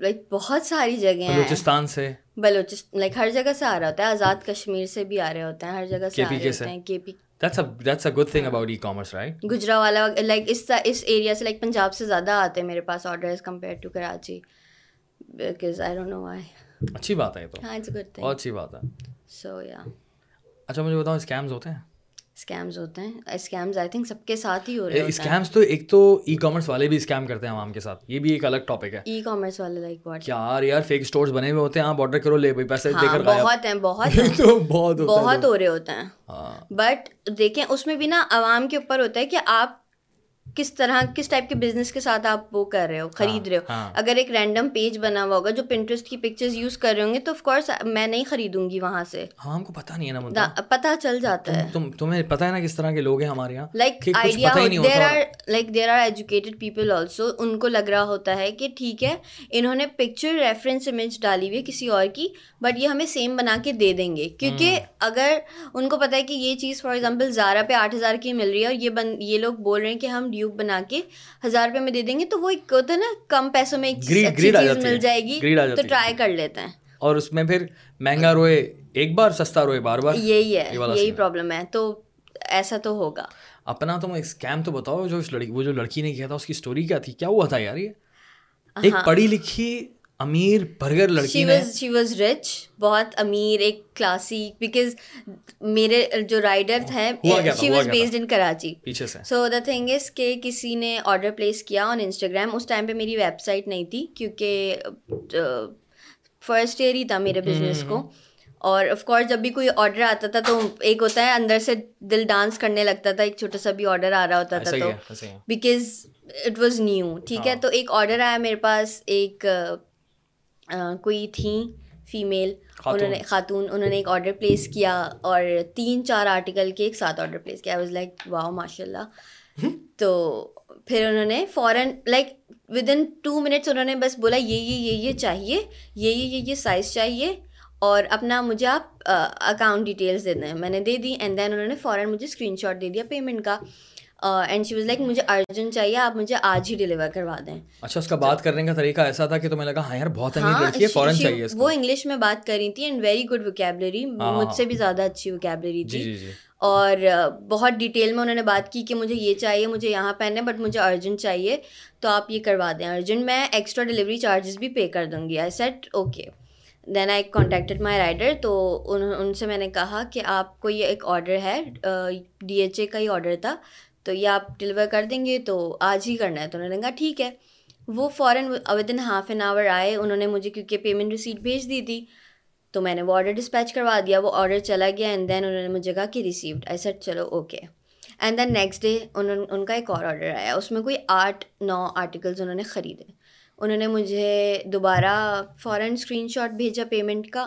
B: لائک بہت ساری جگہیں
A: بلوچستان سے
B: بلوچستان لائک ہر جگہ سے آ رہا ہوتا ہے آزاد کشمیر سے بھی آ رہے ہوتے ہیں ہر جگہ سے آ رہے ہوتے ہیں کے پی that's a that's a good thing about e-commerce right Gujranwala like اس اس ایریا سے لائک پنجاب سے زیادہ آتے ہیں میرے پاس orders compare to Karachi because I don't know why
A: اچھی بات ہے تو
B: ہاں اٹس گڈ
A: تھنگ اچھی بات ہے
B: سو یا
A: اچھا مجھے بتاؤ اسکیمز ہوتے ہیں
B: اسکیمز ہوتے ہیں اسکیمز آئی تھنک سب کے ساتھ ہی ہو رہے ہیں
A: اسکیمس تو ایک تو ای کامرس والے بھی اسکیم کرتے ہیں عوام کے ساتھ یہ بھی ایک الگ ٹاپک ہے
B: ای کامرس والے لائک واٹ
A: یار یار فیک اسٹورس بنے ہوئے ہوتے ہیں آپ آڈر کرو لے بھائی پیسے دے ہاں، کر
B: بہت ہیں بہت [laughs] بہت بہت ہو رہے ہوتے ہیں بٹ ہاں۔ دیکھیں اس میں بھی نا عوام کے اوپر ہوتا ہے کہ آپ کس طرح کس ٹائپ کے بزنس کے ساتھ آپ وہ کر رہے ہو ہاں، خرید رہے ہو ہاں۔ اگر ایک رینڈم پیج بنا ہوا ہوگا جو پنٹرسٹ کی پکچرز یوز کر رہے ہوں گے تو آف کورس میں نہیں خریدوں گی وہاں سے
A: ہاں، ہم کو پتہ نہیں ہے نا
B: مطلب۔ پتہ چل جاتا ہے
A: تمہیں پتہ ہے نا کس طرح کے لوگ ہیں ہمارے یہاں
B: like idea there are like there are educated people also ان کو لگ رہا ہوتا ہے کہ ٹھیک ہے انہوں نے پکچر ریفرنس امیج ڈالی ہوئی ہے کسی اور کی بٹ یہ ہمیں سیم بنا کے دے دیں گے کیونکہ اگر ان کو پتہ ہے کہ یہ چیز فار ایگزامپل زارا پہ آٹھ ہزار کی مل رہی ہے اور یہ بند یہ لوگ بول رہے ہیں کہ ہم ڈیو کیوب بنا کے ہزار روپے میں دے دیں گے تو وہ ایک ہوتا ہے نا کم پیسوں میں مل جائے گی تو ٹرائی کر لیتے ہیں
A: اور اس میں پھر مہنگا روئے ایک بار سستا روئے بار بار
B: یہی ہے یہی پرابلم ہے تو ایسا تو ہوگا
A: اپنا تم ایک اسکیم تو بتاؤ جو اس لڑکی وہ جو لڑکی نے کیا تھا اس کی اسٹوری کیا تھی کیا ہوا تھا یار یہ ایک ہاں۔ پڑھی لکھی امیر امیر برگر لڑکی
B: شی واز بہت ایک کلاسی بیکاز میرے جو رائڈر تھے she was based in Karachi so the thing is کہ کسی نے آرڈر پلیس کیا آن انسٹاگرام اس ٹائم پہ میری ویب سائٹ نہیں تھی کیونکہ فرسٹ ایئر ہی تھا میرے بزنس کو اور آف کورس جب بھی کوئی آڈر آتا تھا تو ایک ہوتا ہے اندر سے دل ڈانس کرنے لگتا تھا ایک چھوٹا سا بھی آڈر آ رہا ہوتا تھا تو بیکاز اٹ واز نیو ٹھیک ہے ہاں۔ تو ایک آڈر آیا میرے پاس ایک کوئی تھیں فیمیل انہوں نے خاتون انہوں نے ایک آڈر پلیس کیا اور تین چار آرٹیکل کے ایک ساتھ آڈر پلیس کیا واز لائک واؤ ماشاء اللہ تو پھر انہوں نے فوراً like within two minutes انہوں نے بس بولا یہ یہ یہ یہ چاہیے یہ یہ یہ یہ سائز چاہیے اور اپنا مجھے آپ اکاؤنٹ ڈیٹیلس دے دیں میں نے دے دی اینڈ دین انہوں نے فوراً مجھے اسکرین شاٹ دے دیا پیمنٹ کا اینڈ شی واز لائک مجھے ارجنٹ چاہیے آپ مجھے آج ہی ڈلیور کروا دیں
A: اچھا اس کا بات کرنے کا طریقہ ایسا تھا کہ تمہیں لگا ہاں یار بہت ہاں، چاہیے
B: وہ انگلش میں بات کر رہی تھی اینڈ ویری گڈ وکیبلری مجھ سے بھی ہاں۔ زیادہ اچھی وکیبلری جی، تھی جی، جی۔ اور بہت ڈیٹیل میں انہوں نے بات کی کہ مجھے یہ چاہیے مجھے یہاں پہننے بٹ مجھے ارجنٹ چاہیے تو آپ یہ کروا دیں ارجنٹ میں ایکسٹرا ڈلیوری چارجز بھی پے کر دوں گی I said okay then I contacted my rider تو ان سے میں نے کہا کہ آپ کو یہ ایک آڈر ہے ڈی ایچ اے کا ہی آڈر تھا تو یہ آپ ڈلیور کر دیں گے تو آج ہی کرنا ہے تو انہوں نے کہا ٹھیک ہے وہ فوراً ودن ہاف این آور آئے انہوں نے مجھے کیونکہ پیمنٹ ریسیٹ بھیج دی تھی تو میں نے وہ آڈر ڈسپیچ کروا دیا وہ آڈر چلا گیا اینڈ دین انہوں نے مجھے کہا کہ ریسیوڈ آئی سیٹ چلو okay and then next day انہوں نے ان کا ایک اور آڈر آیا اس میں کوئی آٹھ نو آرٹیکلز انہوں نے خریدے انہوں نے مجھے دوبارہ فوراً اسکرین شاٹ بھیجا پیمنٹ کا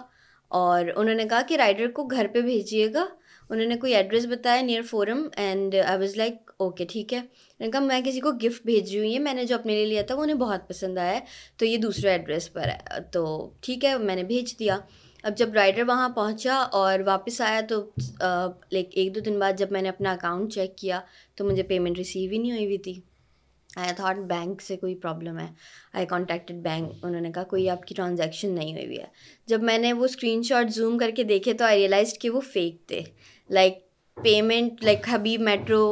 B: اور انہوں نے کہا کہ رائڈر کو گھر پہ بھیجیے گا انہوں نے کوئی ایڈریس بتایا near forum and I was like okay ٹھیک ہے نے کہا میں کسی کو گفٹ بھیج رہی ہوں یہ میں نے جو اپنے لیے لیا تھا وہ انہیں بہت پسند آیا تو یہ دوسرے ایڈریس پر ہے تو ٹھیک ہے میں نے بھیج دیا اب جب رائڈر وہاں پہنچا اور واپس آیا تو لائک ایک دو دن بعد جب میں نے اپنا اکاؤنٹ چیک کیا تو مجھے پیمنٹ ریسیو ہی نہیں ہوئی ہوئی تھی آئی تھاٹ بینک سے کوئی پرابلم ہے آئی کانٹیکٹڈ بینک انہوں نے کہا کوئی آپ کی ٹرانزیکشن نہیں ہوئی ہوئی ہے جب میں نے وہ اسکرین شاٹ زوم کر کے دیکھے تو آئی ریئلائزڈ کہ وہ فیک تھے like payment like Habib Metro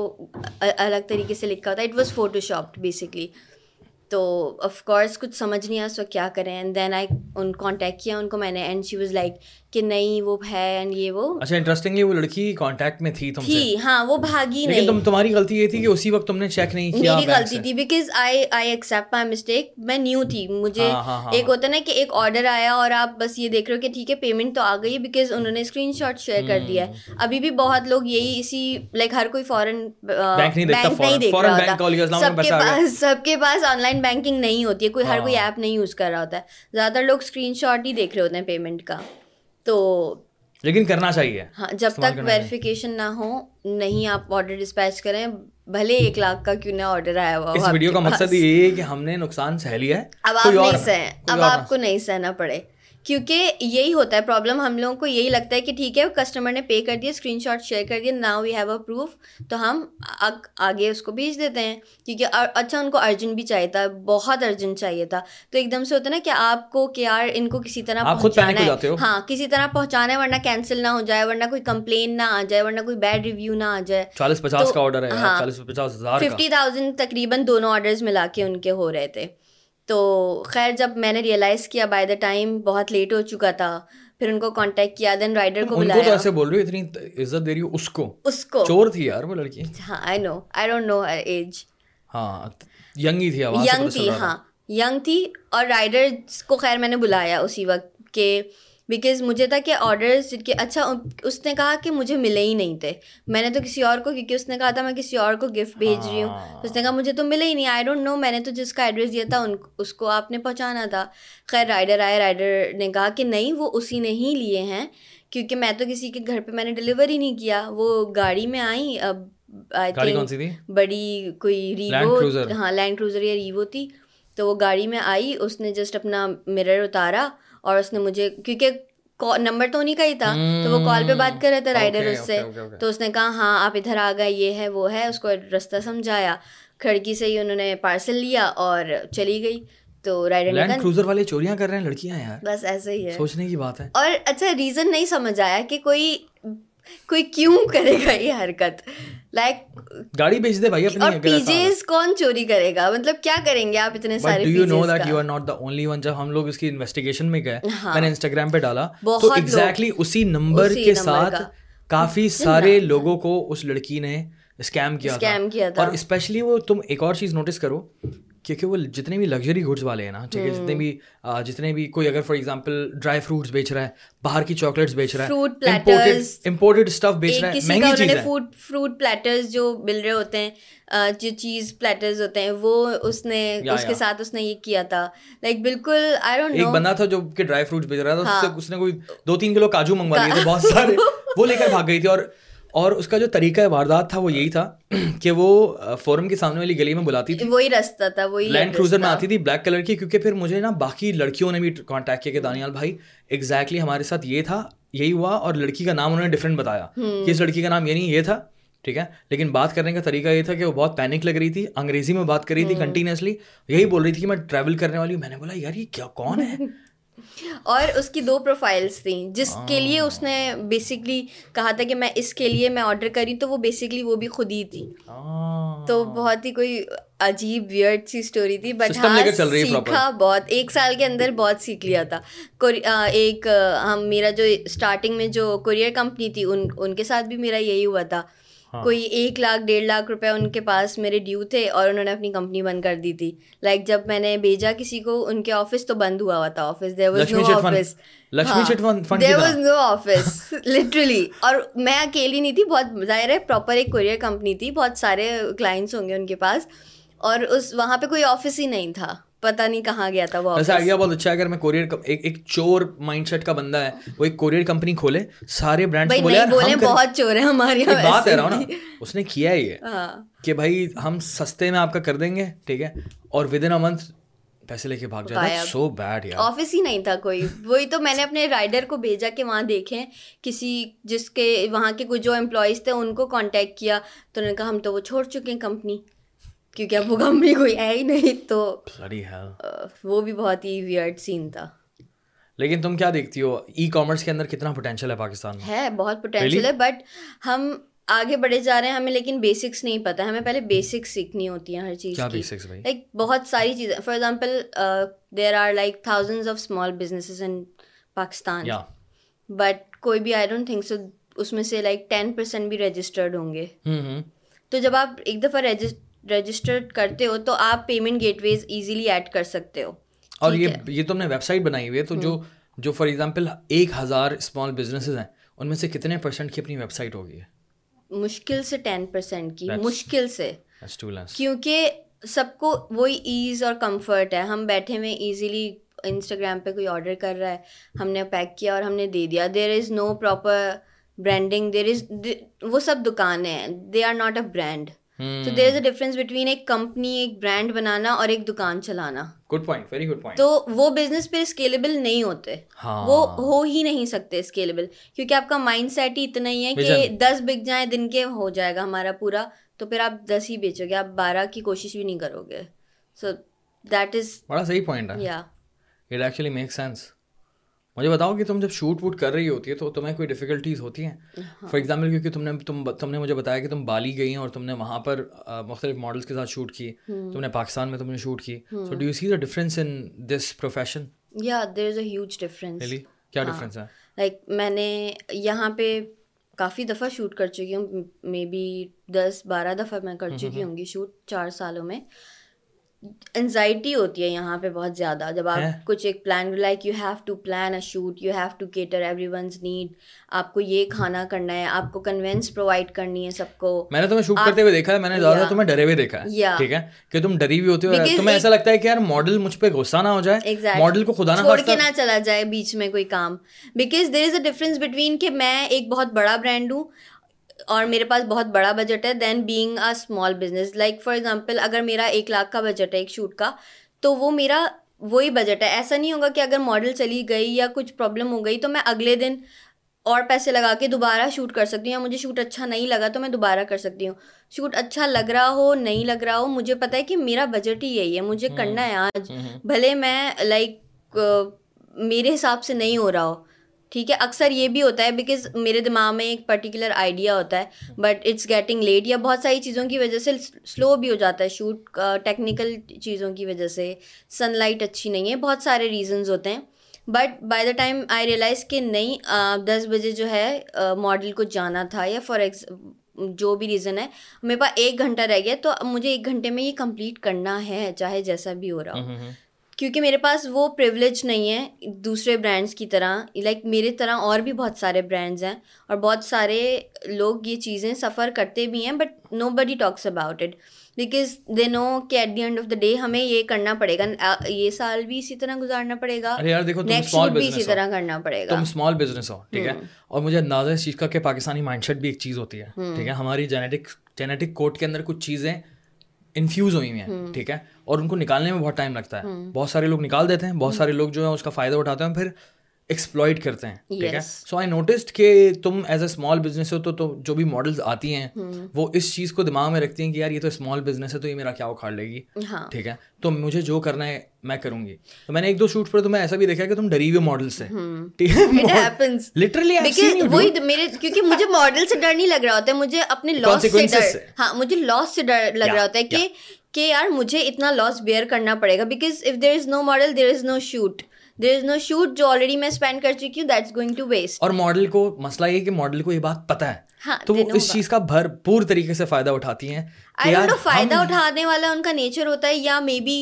B: الگ طریقے سے لکھا ہوتا ہے it was photoshopped basically تو آف کورس کچھ سمجھ نہیں اس وقت کیا کریں اینڈ دین آئی ان کانٹیکٹ کیا ان کو میں نے اینڈ شی واز لائک کہ نہیں وہ ہے اینڈ یہ وہ
A: اچھا انٹرسٹنگلی وہ لڑکی کانٹیکٹ میں تھی تم
B: سے ہاں وہ بھاگی نہیں
A: تم تمہاری غلطی یہ تھی کہ اسی وقت تم نے چیک نہیں کیا
B: میری غلطی تھی because I I accept my mistake میں نیو تھی مجھے ہاں، ہاں، ہاں، ایک ہوتا نا کہ ایک آرڈر آیا اور آپ بس یہ دیکھ رہے ہو کہ ٹھیک ہے پیمنٹ تو آ گئی ہے بیکاز انہوں نے اسکرین شاٹ شیئر کر دیا ہے ابھی بھی بہت لوگ یہی اسی لائک ہر کوئی فورن بینک نہیں دیکھتا سب کے پاس آن لائن بینکنگ نہیں ہوتی ہے کوئی ہر کوئی ایپ نہیں یوز کر رہا ہوتا ہے زیادہ تر لوگ اسکرین شاٹ ہی دیکھ رہے ہوتے ہیں پیمنٹ کا تو
A: لیکن کرنا چاہیے
B: ہاں جب تک ویریفیکیشن نہ ہو نہیں آپ آڈر ڈسپیچ کریں بھلے ایک لاکھ کا کیوں نہ آرڈر آیا ہوا
A: اس ویڈیو کا مقصد یہ ہے کہ ہم نے نقصان سہ لیا ہے
B: اب آپ نہیں سہیں اب آپ کو نہیں سہنا پڑے کیونکہ یہی ہوتا ہے پرابلم ہم لوگوں کو یہی لگتا ہے کہ ٹھیک ہے کسٹمر نے پے کر دیا اسکرین شاٹ شیئر کر دیا now we have a proof تو ہم آگے اس کو بھیج دیتے ہیں کیونکہ اچھا ان کو ارجنٹ بھی چاہیے تھا بہت ارجنٹ چاہیے تھا تو ایک دم سے ہوتا ہے نا کہ آپ کو کہ یار ان کو کسی طرح پہنچانا ہے ہاں کسی طرح پہنچانا ہے ورنہ کینسل نہ ہو جائے ورنہ کوئی کمپلین نہ آ جائے ورنہ کوئی بیڈ ریویو نہ آ جائے
A: پچاس کا آرڈر
B: ہے ہاں ففٹی تھاؤزینڈ تقریباً دونوں آرڈرز ملا کے ان کے ہو رہے تھے تو خیر جب میں نے ریئلائز کیا بائی دا ٹائم بہت لیٹ ہو چکا تھا پھر ان کو کانٹیکٹ کیا دین رائڈر کو
A: بلایا ان کو تو ایسے بول رہی اتنی عزت دے رہی ہو اس کو
B: اس کو
A: چور تھی یار وہ لڑکی
B: ہاں I know I don't know her age
A: ہاں ینگ ہی تھی
B: ینگ تھی ہاں ینگ تھی اور رائڈر کو خیر میں نے بلایا اسی وقت کہ بکاز مجھے تھا کہ آڈرس کے اچھا اس نے کہا کہ مجھے ملے ہی نہیں تھے میں نے تو کسی اور کو کیونکہ اس نے کہا تھا میں کسی اور کو گفٹ بھیج رہی ہوں اس نے کہا مجھے تو ملے ہی نہیں آئی ڈونٹ نو میں نے تو جس کا ایڈریس دیا تھا ان اس کو آپ نے پہنچانا تھا خیر رائڈر آئے رائڈر نے کہا کہ نہیں وہ اسی نے ہی لیے ہیں کیونکہ میں تو کسی کے گھر پہ میں نے ڈلیور ہی نہیں کیا وہ گاڑی میں آئیں اب آئی تھنک بڑی کوئی ریوو ہاں لینڈ کروزر یا ریوو تھی تو وہ گاڑی میں آئی اس نے جسٹ اپنا مرر اتارا اور اس نے مجھے کیونکہ نمبر تو انہیں کا ہی تھا تو وہ کال پہ بات کر رہا تھا رائڈر اس سے تو اس نے کہا ہاں آپ ادھر آ گئے یہ ہے وہ ہے اس کو رستہ سمجھایا کھڑکی سے ہی انہوں نے پارسل لیا اور چلی گئی تو رائڈر
A: نے کروزر والے چوریاں کر رہے ہیں لڑکیاں یار
B: بس ایسے ہی ہے
A: سوچنے کی بات ہے
B: اور اچھا ریزن نہیں سمجھ آیا کہ کوئی کوئی کیوں کرے گا یہ حرکت لائک
A: گاڑی بھیج دے بھائی اپنی
B: اور پی جی کون چوری کرے گا مطلب کیا کریں گے آپ اتنے سارے
A: do you know that you are not the only one جب ہم لوگ اس کی انویسٹیگیشن میں گئے ہاں۔ میں نے انسٹاگرام پہ ڈالا تو ایگزیکٹلی اسی نمبر کے ساتھ کافی سارے لوگوں کو اس لڑکی نے اسکیم کیا اسکیم کیا تھا اور اسپیشلی وہ تم ایک اور چیز نوٹس کرو کیونکہ وہ جتنے بھی لگژری گڈس والے ہیں نا ٹھیک ہے جتنے بھی جتنے بھی کوئی اگر فار ایگزامپل ڈرائی فروٹس بیچ رہا ہے باہر کی چاکلیٹس بیچ رہا ہے امپورٹیڈ اسٹف بیچ رہا ہے مہنگی چیز
B: فروٹ پلیٹرز جو مل رہے ہوتے ہیں جو چیز پلیٹرز ہوتے ہیں وہ اس نے اس کے ساتھ اس نے یہ کیا تھا لائک بالکل آئی ڈونٹ نو
A: ایک بندہ تھا جو کہ ڈرائی فروٹس بیچ رہا تھا ہاں۔ اس نے کوئی دو تین کلو کاجو منگوا لیے تھے ہاں۔ بہت سارے [laughs] وہ لے کر بھاگ گئی تھی اور اور اس کا جو طریقہ واردات تھا وہ یہی تھا [clears throat] کہ وہ فورم کے سامنے والی گلی میں بلاتی تھی
B: وہی راستہ تھا وہی
A: لینڈ کروزر میں آتی تھی بلیک کلر کی کیونکہ پھر مجھے نا باقی لڑکیوں نے بھی کانٹیکٹ کیا کہ دانیال بھائی ایگزیکٹلی ہمارے ساتھ یہ تھا یہی ہوا اور لڑکی کا نام انہوں نے ڈفرینٹ بتایا کہ اس لڑکی کا نام یہ نہیں یہ تھا ٹھیک ہے لیکن بات کرنے کا طریقہ یہ تھا کہ وہ بہت پینک لگ رہی تھی انگریزی میں بات کر رہی تھی کنٹینیوسلی یہی بول رہی تھی کہ میں ٹریول کرنے والی ہوں میں نے بولا یار یہ کیا کون ہے [laughs]
B: اور اس کی دو پروفائلس تھیں جس کے لیے اس نے بیسکلی کہا تھا کہ میں اس کے لیے میں آڈر کری تو وہ بیسکلی وہ بھی خود ہی تھی تو بہت ہی کوئی عجیب ویئرڈ سی اسٹوری تھی بٹ ہاں، سیکھا بہت ایک سال کے اندر بہت سیکھ لیا تھا ایک ہم میرا جو اسٹارٹنگ میں جو کوریئر کمپنی تھی ان ان کے ساتھ بھی میرا یہی ہوا تھا ہاں۔ کوئی ایک لاکھ ڈیڑھ لاکھ روپے ان کے پاس میرے ڈیو تھے اور انہوں نے اپنی کمپنی بند کر دی تھی لائک جب میں نے بھیجا کسی کو ان کے آفس تو بند ہوا ہوا تھا office there was office there was no office literally اور میں اکیلی نہیں تھی بہت ظاہر ہے پراپر ایک کوریئر کمپنی تھی بہت سارے کلائنٹس ہوں گے ان کے پاس اور اس وہاں پہ کوئی آفس ہی نہیں تھا پتا نہیں کہاں گیا تھا وہ
A: ویسے آئیڈیا بہت اچھا ہے اگر میں کوریئر ایک چور مائنڈ سیٹ کا بندہ ہے وہ ایک کوریئر کمپنی کھولے سارے برانڈ
B: بولے بولے بہت چور ہے ہمارے یہاں
A: بات کہہ رہا ہوں نا اس نے کیا یہ ہاں۔ کہ بھائی ہم سستے میں آپ کا کر دیں گے ٹھیک ہے اور ود ان اے منتھ پیسے لے کے بھاگ جاتا ہے سو بیڈ یار
B: آفس ہی نہیں تھا کوئی وہی تو میں نے اپنے رائڈر کو بھیجا کہ وہاں دیکھیں کسی جس کے وہاں کے کچھ جو امپلائیز تھے ان کو کانٹیکٹ کیا تو انہوں نے کہا ہم تو وہ چھوڑ چکے ہیں کمپنی کیونکہ اب وہ کمپنی کوئی ہے ہی نہیں تو وہ بھی بہت ہی ویئرڈ سین تھا
A: لیکن تم کیا دیکھتی ہو ای کامرس کے اندر کتنا پوٹینشیل ہے پاکستان
B: ہے بہت پوٹینشیل ہے بٹ ہم آگے بڑھے جا رہے ہیں ہمیں لیکن بیسکس نہیں پتہ ہمیں پہلے بیسکس سیکھنی ہوتی ہیں ہر چیز کی لائک بہت ساری چیزیں for example there are like thousand of small businesses in Pakistan but کوئی بھی آئی ڈونٹ تھنک سو اس میں سے لائک ٹین پرسینٹ بھی رجسٹرڈ ہوں گے تو جب آپ ایک دفعہ رجسٹر رجسٹر کرتے ہو تو آپ payment gateways easily add کر سکتے ہو
A: اور یہ یہ تو ہم نے ویب سائٹ بنائی ہوئی ہے تو جو جو فار ایگزامپل ایک ہزار اسمال بزنسز ہیں ان میں سے کتنے پرسینٹ کی اپنی ویب سائٹ ہوگی
B: مشکل مشکل سے سے ٹین پرسینٹ کی کیونکہ سب کو وہی ایز اور کمفرٹ ہے ہم بیٹھے ہوئے ایزیلی انسٹاگرام پہ کوئی آڈر کر رہا ہے ہم نے پیک کیا اور ہم نے دے دیا there is no proper branding there is وہ سب دکانیں ہیں they are not a brand تو there is a difference between ایک کمپنی ایک برانڈ بنانا اور ایک دکان چلانا
A: good point very good point
B: تو وہ بزنس پھر اسکیلیبل نہیں ہوتے وہ ہو ہی نہیں سکتے اسکیلیبل کیونکہ آپ کا مائنڈ سیٹ ہی اتنا ہی ہے کہ دس بک جائیں دن کے ہو جائے گا ہمارا پورا تو پھر آپ دس ہی بیچو گے آپ بارہ کی کوشش بھی نہیں کرو گے سو دیٹ از
A: بڑا صحیح پوائنٹ ہے یا اٹ ایکچولی میک سینس مجھے بتاؤ کہ تم جب شوٹ ووٹ کر رہی ہوتی ہے تو تمہیں کوئی ڈفیکلٹیز ہوتی ہیں فار ہاں۔ ایگزامپل کیونکہ تم نے تم تم نے مجھے بتایا کہ تم بالی گئی ہیں اور تم نے وہاں پر مختلف ماڈلس کے ساتھ شوٹ کی تم نے پاکستان میں تم نے شوٹ کی so do you see the difference in this profession
B: یا there is a huge difference
A: کیا ڈفرینس ہے
B: لائک میں نے یہاں پہ کافی دفعہ شوٹ کر چکی ہوں مے بی دس بارہ دفعہ میں کر چکی ہوں گی شوٹ چار سالوں میں انزائٹی ہوتی ہے یہاں پہ بہت زیادہ جب آپ کچھ ایک plan like you have to plan a shoot you have to cater everyone's need آپ کو یہ کھانا کرنا ہے آپ کو کنوینس پرووائڈ کرنی ہے سب کو
A: میں نے تمہیں شوٹ کرتے ہوئے دیکھا ہے میں نے زیادہ تمہیں ڈرے ہوئے دیکھا ہے ٹھیک ہے کہ تم ڈری ہوئی ہوتی ہو تمہیں ایسا لگتا ہے کہ یار ماڈل مجھ پہ غصہ نہ ہو جائے ماڈل کو خدا نہ
B: چھوڑ کے نہ چلا جائے بیچ میں کوئی کام because there is a difference between کہ میں ایک بہت بڑا برانڈ ہوں اور میرے پاس بہت بڑا بجٹ ہے then being a small business like for example اگر میرا ایک لاکھ کا بجٹ ہے ایک شوٹ کا تو وہ میرا وہی بجٹ ہے ایسا نہیں ہوگا کہ اگر ماڈل چلی گئی یا کچھ پرابلم ہو گئی تو میں اگلے دن اور پیسے لگا کے دوبارہ شوٹ کر سکتی ہوں یا مجھے شوٹ اچھا نہیں لگا تو میں دوبارہ کر سکتی ہوں شوٹ اچھا لگ رہا ہو نہیں لگ رہا ہو مجھے پتہ ہے کہ میرا بجٹ ہی یہی ہے مجھے کرنا ہے آج بھلے میں لائک میرے حساب سے نہیں ہو رہا ہو ٹھیک ہے اکثر یہ بھی ہوتا ہے بیکاز میرے دماغ میں ایک پرٹیکولر آئیڈیا ہوتا ہے بٹ اٹس گیٹنگ لیٹ یا بہت ساری چیزوں کی وجہ سے سلو بھی ہو جاتا ہے شوٹ ٹیکنیکل uh, چیزوں کی وجہ سے سن لائٹ اچھی نہیں ہے بہت سارے ریزنز ہوتے ہیں but by the time I realize کہ نہیں دس بجے جو ہے ماڈل کو جانا تھا یا فار جو بھی ریزن ہے میرے پاس ایک گھنٹہ رہ گیا تو مجھے ایک گھنٹے میں یہ کمپلیٹ کرنا ہے چاہے جیسا بھی ہو رہا ہو کیونکہ میرے پاس وہ پریولیج نہیں ہے دوسرے برانڈس کی طرح لائک میرے طرح اور بھی بہت سارے برانڈز ہیں اور بہت سارے لوگ یہ چیزیں سفر کرتے بھی ہیں but nobody talks about it because they know کہ at the end of the day ہمیں یہ کرنا پڑے گا یہ سال بھی اسی طرح گزارنا پڑے گا اسی طرح کرنا پڑے گا
A: تم اسمال بزنس ہو ٹھیک ہے اور مجھے اندازہ اس چیز کا کہ پاکستانی مائنڈ سیٹ بھی ایک چیز ہوتی ہے ٹھیک ہے ہماری جینیٹک جینیٹک کوڈ کے اندر کچھ چیزیں انفیوز ہوئی ہیں ٹھیک ہے اور ان کو نکالنے میں بہت ٹائم لگتا ہے بہت سارے لوگ نکال دیتے ہیں بہت سارے لوگ جو ہے اس کا فائدہ اٹھاتے ہیں پھر ایکسپلائڈ کرتے ہیں ٹھیک ہے سو آئی نوٹسڈ کہ تم ایز اے اسمال بزنس ہو تو جو بھی ماڈلز آتی ہیں وہ اس چیز کو دماغ میں رکھتی ہیں کہ یار یہ تو اسمال بزنس ہے تو یہ میرا کیا اکھاڑ لے گی ہاں۔ ٹھیک ہے تو مجھے جو کرنا ہے میں کروں گی تو میں نے ایک دو شوٹ پر تو میں ایسا بھی دیکھا کہ تم ڈری ہوئے ماڈل سے
B: کیونکہ مجھے ماڈل سے ڈر نہیں لگ رہا ہوتا ہے مجھے اپنے لاس سے ڈر ہاں مجھے لاس سے ڈر لگ رہا ہوتا ہے کہ کہ یار مجھے اتنا لاس بیئر کرنا پڑے گا because if there is no model there is no shoot there is no shoot جو آلریڈی میں اسپینڈ کر چکی ہوں دیٹس گوئنگ ٹو ویسٹ
A: اور ماڈل کو مسئلہ یہ کہ ماڈل کو یہ بات پتا ہے ہاں، تو وہ اس چیز کا بھرپور طریقے سے فائدہ اٹھاتی ہیں
B: فائدہ اٹھانے والا ان کا نیچر ہوتا ہے یا مے بی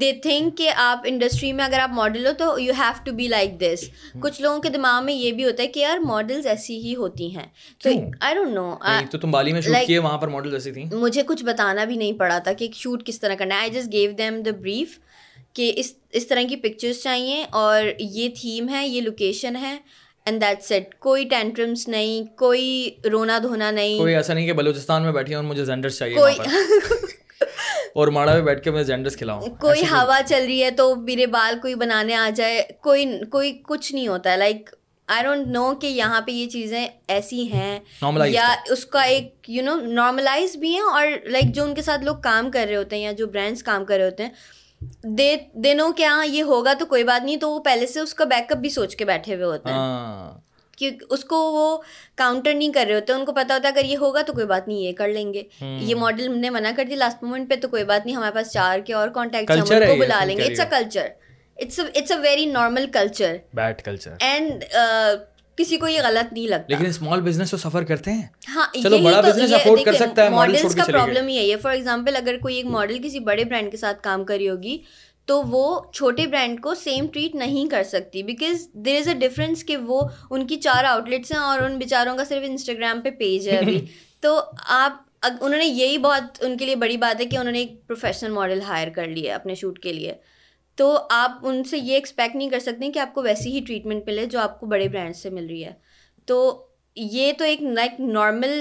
B: دے تھنک کہ آپ انڈسٹری میں اگر آپ ماڈل ہو تو you have to be like this کچھ لوگوں کے دماغ میں یہ بھی ہوتا ہے کہ یار ماڈلز ایسی ہی ہوتی ہیں تو آئی ڈونٹ نو
A: تو تم بالی میں شوٹ کیے وہاں پر ماڈلز ایسی تھیں
B: مجھے کچھ بتانا بھی نہیں پڑا تھا کہ شوٹ کس طرح کرنا ہے I just give them the brief کہ اس اس طرح کی پکچرز چاہیے اور یہ تھیم ہے یہ لوکیشن ہے اینڈ دیٹ سیٹ کوئی ٹینٹرمس نہیں کوئی رونا دھونا نہیں
A: کوئی ایسا نہیں کہ بلوچستان میں بیٹھی اور مجھے زینڈرس چاہیے کوئی [laughs] اور ماڑا میں بیٹھ کے میں زینڈرس کھلاؤں
B: کوئی ہوا چل رہی ہے تو میرے بال کوئی بنانے آ جائے کوئی کوئی کچھ نہیں ہوتا ہے لائک آئی ڈونٹ نو کہ یہاں پہ یہ چیزیں ایسی ہیں یا اس کا ایک یو نو نارملائز بھی ہیں اور لائک جو ان کے ساتھ لوگ کام کر رہے ہوتے ہیں یا جو برانڈس کام کر رہے ہوتے ہیں دے دنوں یہ ہوگا تو کوئی بات نہیں تو وہ پہلے سے اس کا بیک اپ بھی سوچ کے بیٹھے ہوئے ہوتے ہیں ہاں۔ اس کو وہ کاؤنٹر نہیں کر رہے ہوتے ان کو پتا ہوتا ہے اگر یہ ہوگا تو کوئی بات نہیں یہ کر لیں گے یہ ماڈل ہم نے منع کر دیا لاسٹ مومنٹ پہ تو کوئی بات نہیں ہمارے پاس چار کے اور کانٹیکٹ کو بلا لیں گے it's it's a a culture very normal culture and کسی کو یہ غلط نہیں لگتا
A: لیکن اسمال بزنس تو سفر کرتے ہیں
B: ہاں چلو بڑا بزنس افورڈ کر سکتا ہے ماڈلس کا پرابلم ہی ہے فار ایگزامپل اگر کوئی ایک ماڈل کسی بڑے برانڈ کے ساتھ کام کری ہوگی تو وہ چھوٹے برانڈ کو سیم ٹریٹ نہیں کر سکتی because there is a difference کہ وہ ان کی چار آؤٹ لیٹس ہیں اور ان بیچاروں کا صرف انسٹاگرام پہ پیج ہے ابھی [laughs] تو آپ انہوں نے یہی بہت ان کے لیے بڑی بات ہے کہ انہوں نے ایک پروفیشنل ماڈل ہائر کر لیا اپنے شوٹ کے لیے تو آپ ان سے یہ ایکسپیکٹ نہیں کر سکتے کہ آپ کو ویسی ہی ٹریٹمنٹ ملے جو آپ کو بڑے برانڈ سے مل رہی ہے تو یہ تو ایک لائک نارمل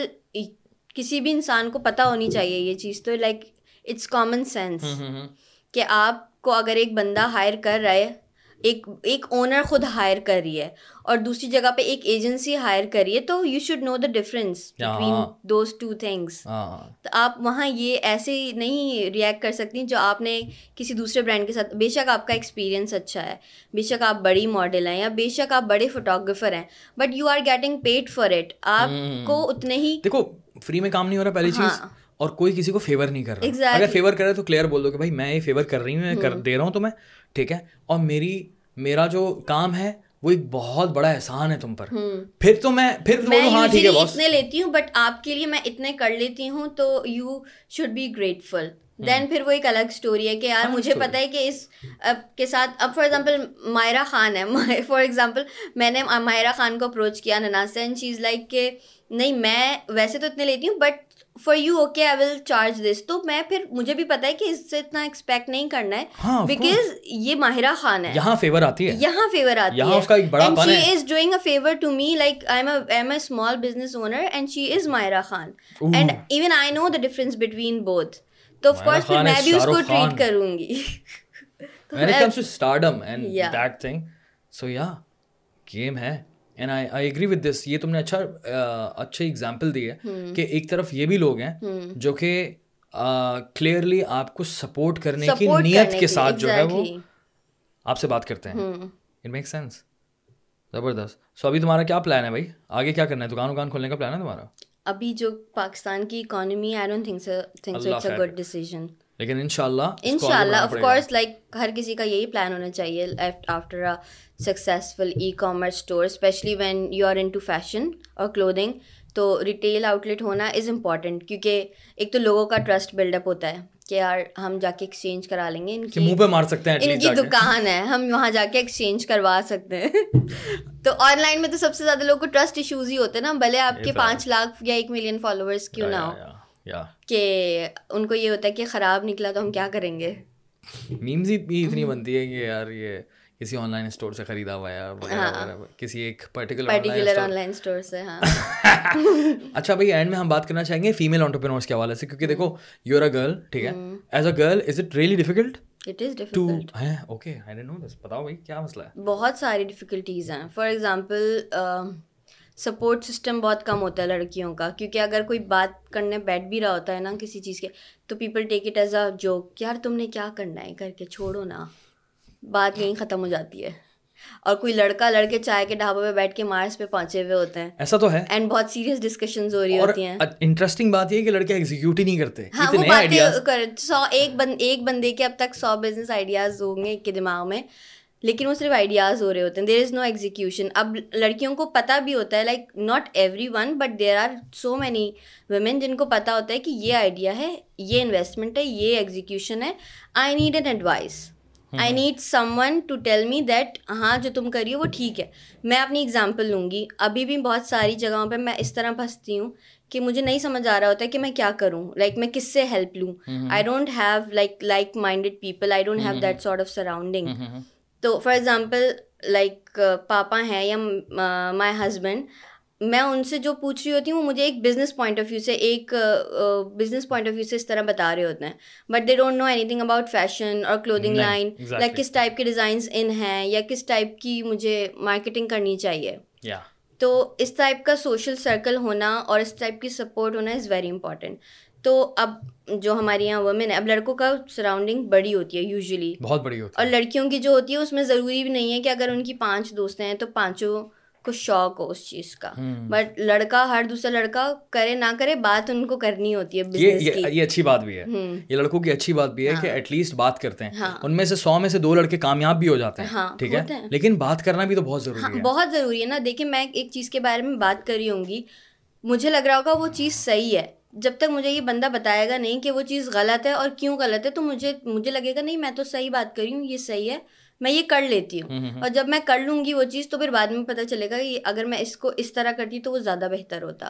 B: کسی بھی انسان کو پتہ ہونی چاہیے یہ چیز تو لائک اٹس کامن سینس کہ آپ کو اگر ایک بندہ ہائر کر رہا ہے ایک ایک اونر خود ہائر کر رہی ہے اور دوسری جگہ پہ ایک ایجنسی ہائر کر رہی ہے تو you should know the difference those two things تو آپ وہاں یہ ایسے نہیں ریئیکٹ کر سکتی جو آپ نے کسی دوسرے برانڈ کے ساتھ بے شک آپ کا ایکسپیرینس اچھا ہے بے شک آپ بڑی ماڈل ہیں یا بے شک آپ بڑے فوٹوگرافر ہیں but you are getting paid for it آپ کو اتنے ہی
A: دیکھو فری میں کام نہیں ہو رہا پہلی چیز ہاں۔ اور کوئی کسی کو فیور نہیں کر رہا اگر فیور کر رہا ہے تو کلیئر بول دو کہ بھائی میں یہ فیور کر رہی ہوں کر دے رہا ہوں تو میں ٹھیک ہے اور میری میرا جو کام ہے وہ ایک بہت بڑا احسان ہے تم پر پھر تو میں پھر
B: ہاں ٹھیک ہے اتنے لیتی ہوں بٹ آپ کے لیے میں اتنے کر لیتی ہوں تو you should be grateful then پھر وہ ایک الگ اسٹوری ہے کہ یار مجھے پتا ہے کہ اس کے ساتھ اب فار ایگزامپل ماہرہ خان ہے فار [laughs] ایگزامپل میں نے ماہرہ خان کو اپروچ کیا نناسین چیز لائک کہ نہیں میں ویسے تو اتنے لیتی ہوں but for you okay I will charge this تو میں پھر مجھے بھی پتا ہے کہ اس سے اتنا ایکسپیکٹ نہیں کرنا ہے بیکاز ہاں، یہ ماہرہ خان ہے
A: یہاں فیور آتی ہے
B: یہاں فیور آتی ہے اس کا ایک بڑا پن ہے she is doing a favour to me like I am I am a small business owner and she is Mahira Khan and even I know the difference between both تو آف کورس پھر میں بھی اس کو treat کروں گی
A: when it [laughs] comes to stardom and yeah. that thing so yeah game hai and I I agree with this یہ تم نے اچھا اچھے اگزامپل دی ہے کہ ایک طرف یہ بھی لوگ ہیں جو کہ کلیئرلی آپ کو سپورٹ کرنے کی نیت کے ساتھ جو ہے وہ آپ سے بات کرتے ہیں اٹ میک سینس زبردست سو ابھی تمہارا کیا پلان ہے بھائی آگے کیا کرنا ہے دکان وکان کھولنے کا پلان ہے تمہارا
B: ابھی جو پاکستان کی economy I don't think so think so it's a good decision
A: ان شاء اللہ
B: ان شاء اللہ آف کورس لائک ہر کسی کا یہی پلان ہونا چاہیے e commerce especially when you fashion اور تو ریٹیل آؤٹ لیٹ ہونا از امپورٹنٹ کیونکہ ایک تو لوگوں کا ٹرسٹ بلڈ اپ ہوتا ہے کہ یار ہم جا کے ایکسچینج کرا لیں گے ان کی
A: مار سکتے ہیں
B: ان کی دکان ہے ہم وہاں جا کے ایکسچینج کروا سکتے ہیں [laughs] تو آن لائن میں تو سب سے زیادہ لوگوں کو ٹرسٹ ایشوز ہی ہوتے ہیں نا بھلے آپ کے پانچ لاکھ یا ایک ملین فالوورس کیوں نہ ہو کہ ان کو یہ ہوتا ہے کہ خراب نکلا تو ہم کیا کریں گے
A: میمز بھی اتنی بنتی ہے کہ یار یہ کسی آن لائن اسٹور سے خریدا ہوا ہے ہاں۔ کسی ایک particular particular
B: online store سے ہاں [laughs]
A: اچھا بھائی اینڈ میں ہم بات کرنا چاہیں گے فیمیل آنٹرپرینورس کے حوالے سے کیونکہ دیکھو یو ار اے گرل ٹھیک ہے as a girl is it really difficult
B: بہت ساری ڈیفیکلٹیز ہیں فار ایگزامپل سپورٹ سسٹم بہت کم ہوتا ہے لڑکیوں کا کیونکہ اگر کوئی بات کرنے بیٹھ بھی رہا ہوتا ہے نا کسی چیز کے تو people take it as a joke یار تم نے کیا کرنا ہے کر کے چھوڑو نا بات یہیں ختم ہو جاتی ہے اور کوئی لڑکا لڑکے چائے کے ڈھابے پہ بیٹھ کے مارس پہ پہنچے ہوئے ہوتے ہیں
A: ایسا تو ہے
B: اینڈ بہت سیریس ڈسکشنز ہو رہی ہوتی ہیں
A: انٹرسٹنگ بات یہ ہے کہ لڑکے ایگزیکیوٹ ہی نہیں کرتے
B: ہاں وہ باتیں کر سو ایک بندے کے اب تک سو بزنس آئیڈیاز ہوں گے ایک کے دماغ میں لیکن وہ صرف آئیڈیاز ہو رہے ہوتے ہیں دیر از نو ایگزیکیوشن اب لڑکیوں کو پتا بھی ہوتا ہے like not everyone but there are so many women جن کو پتا ہوتا ہے کہ یہ آئیڈیا ہے یہ انویسٹمنٹ ہے یہ ایگزیکیوشن ہے I need an advice I need someone to tell me that ہاں جو تم کری ہو وہ ٹھیک ہے میں اپنی ایگزامپل لوں گی ابھی بھی بہت ساری جگہوں پہ میں اس طرح پھنستی ہوں کہ مجھے نہیں سمجھ آ رہا ہوتا ہے کہ میں کیا کروں لائک میں کس سے ہیلپ لوں I don't have like like minded people I don't have that sort of surrounding تو فار ایگزامپل لائک پاپا ہیں یا مائی ہسبینڈ میں ان سے جو پوچھ رہی ہوتی ہوں وہ مجھے ایک بزنس پوائنٹ آف ویو سے ایک بزنس پوائنٹ آف ویو سے اس طرح بتا رہے ہوتے ہیں but they don't know anything about fashion اور کلودنگ لائن لائک کس ٹائپ کے ڈیزائنس ان ہیں یا کس ٹائپ کی مجھے مارکیٹنگ کرنی چاہیے تو اس ٹائپ کا سوشل سرکل ہونا اور اس ٹائپ کی سپورٹ ہونا از ویری امپورٹینٹ تو اب جو ہمارے یہاں وومین ہے اب لڑکوں کا سراؤنڈنگ بڑی ہوتی ہے یوزلی
A: بہت بڑی ہوتی
B: ہے اور لڑکیوں کی جو ہوتی ہے اس میں ضروری بھی نہیں ہے کہ اگر ان کی پانچ دوست ہیں تو پانچوں کو شوق ہو اس چیز کا بٹ لڑکا ہر دوسرا لڑکا کرے نہ کرے بات ان کو کرنی ہوتی ہے
A: یہ اچھی بات بھی ہے یہ لڑکوں کی اچھی بات بھی ہے ہاں۔ کہ ایٹ لیسٹ بات کرتے ہیں ہاں۔ ان میں سے سو میں سے دو لڑکے کامیاب بھی ہو جاتے ہیں ہاں، ٹھیک ہے لیکن بات کرنا بھی تو بہت ضروری ہے
B: بہت ضروری ہے نا دیکھیے میں ایک چیز کے بارے میں بات کر رہی ہوں گی مجھے لگ رہا ہوگا وہ چیز صحیح ہے جب تک مجھے یہ بندہ بتائے گا نہیں کہ وہ چیز غلط ہے اور کیوں غلط ہے تو مجھے مجھے لگے گا نہیں میں تو صحیح بات کر رہی ہوں یہ صحیح ہے میں یہ کر لیتی ہوں اور جب میں کر لوں گی وہ چیز تو پھر بعد میں پتہ چلے گا کہ اگر میں اس کو اس طرح کرتی تو وہ زیادہ بہتر ہوتا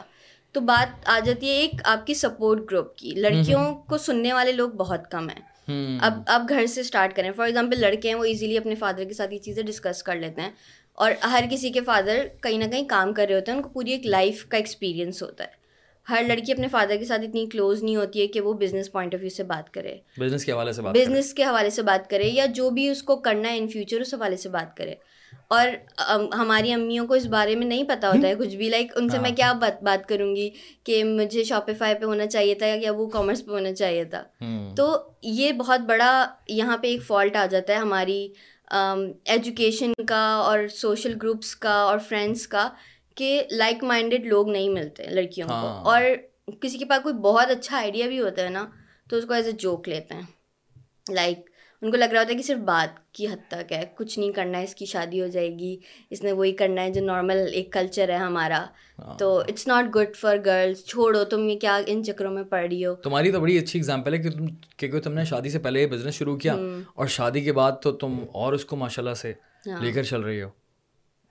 B: تو بات آ جاتی ہے ایک آپ کی سپورٹ گروپ کی لڑکیوں کو سننے والے لوگ بہت کم ہیں اب آپ گھر سے اسٹارٹ کریں فار ایگزامپل لڑکے ہیں وہ ایزیلی اپنے فادر کے ساتھ یہ چیزیں ڈسکس کر لیتے ہیں اور ہر کسی کے فادر کہیں نہ کہیں کام کر رہے ہوتے ہیں ان کو پوری ایک لائف کا ایکسپیرئنس ہوتا ہے ہر لڑکی اپنے فادر کے ساتھ اتنی کلوز نہیں ہوتی ہے کہ وہ بزنس پوائنٹ آف ویو سے بات کرے
A: بزنس کے حوالے سے
B: بات کرے یا جو بھی اس کو کرنا ہے ان فیوچر اس حوالے سے بات کرے اور ہماری امیوں کو اس بارے میں نہیں پتہ ہوتا ہے کچھ بھی لائک ان سے ہاں۔ میں کیا بات کروں گی کہ مجھے شاپ پہ ہونا چاہیے تھا یا وہ کامرس پہ ہونا چاہیے تھا تو یہ بہت بڑا یہاں پہ ایک فالٹ آ جاتا ہے ہماری ایجوکیشن کا اور سوشل گروپس کا اور فرینڈس کا کہ لائک مائنڈیڈ لوگ نہیں ملتے لڑکیوں کو ہاں۔ اور کسی کے پاس کوئی بہت اچھا آئیڈیا بھی ہوتا ہے نا تو اس کو ایز اے جوک لیتے ہیں لائک ان کو لگ رہا ہوتا ہے کہ صرف بات کی حد تک ہے کچھ نہیں کرنا ہے اس کی شادی ہو جائے گی اس نے وہی کرنا ہے جو نارمل ایک کلچر ہے ہمارا ہاں۔ تو it's not good for girls چھوڑو تم یہ کیا ان چکروں میں پڑھ رہی ہو
A: تمہاری تو بڑی اچھی اگزامپل ہے کہ تم نے شادی سے پہلے بزنس شروع کیا اور شادی کے بعد تو تم اور اس کو ماشاء اللہ سے ہاں۔ لے کر چل رہی ہو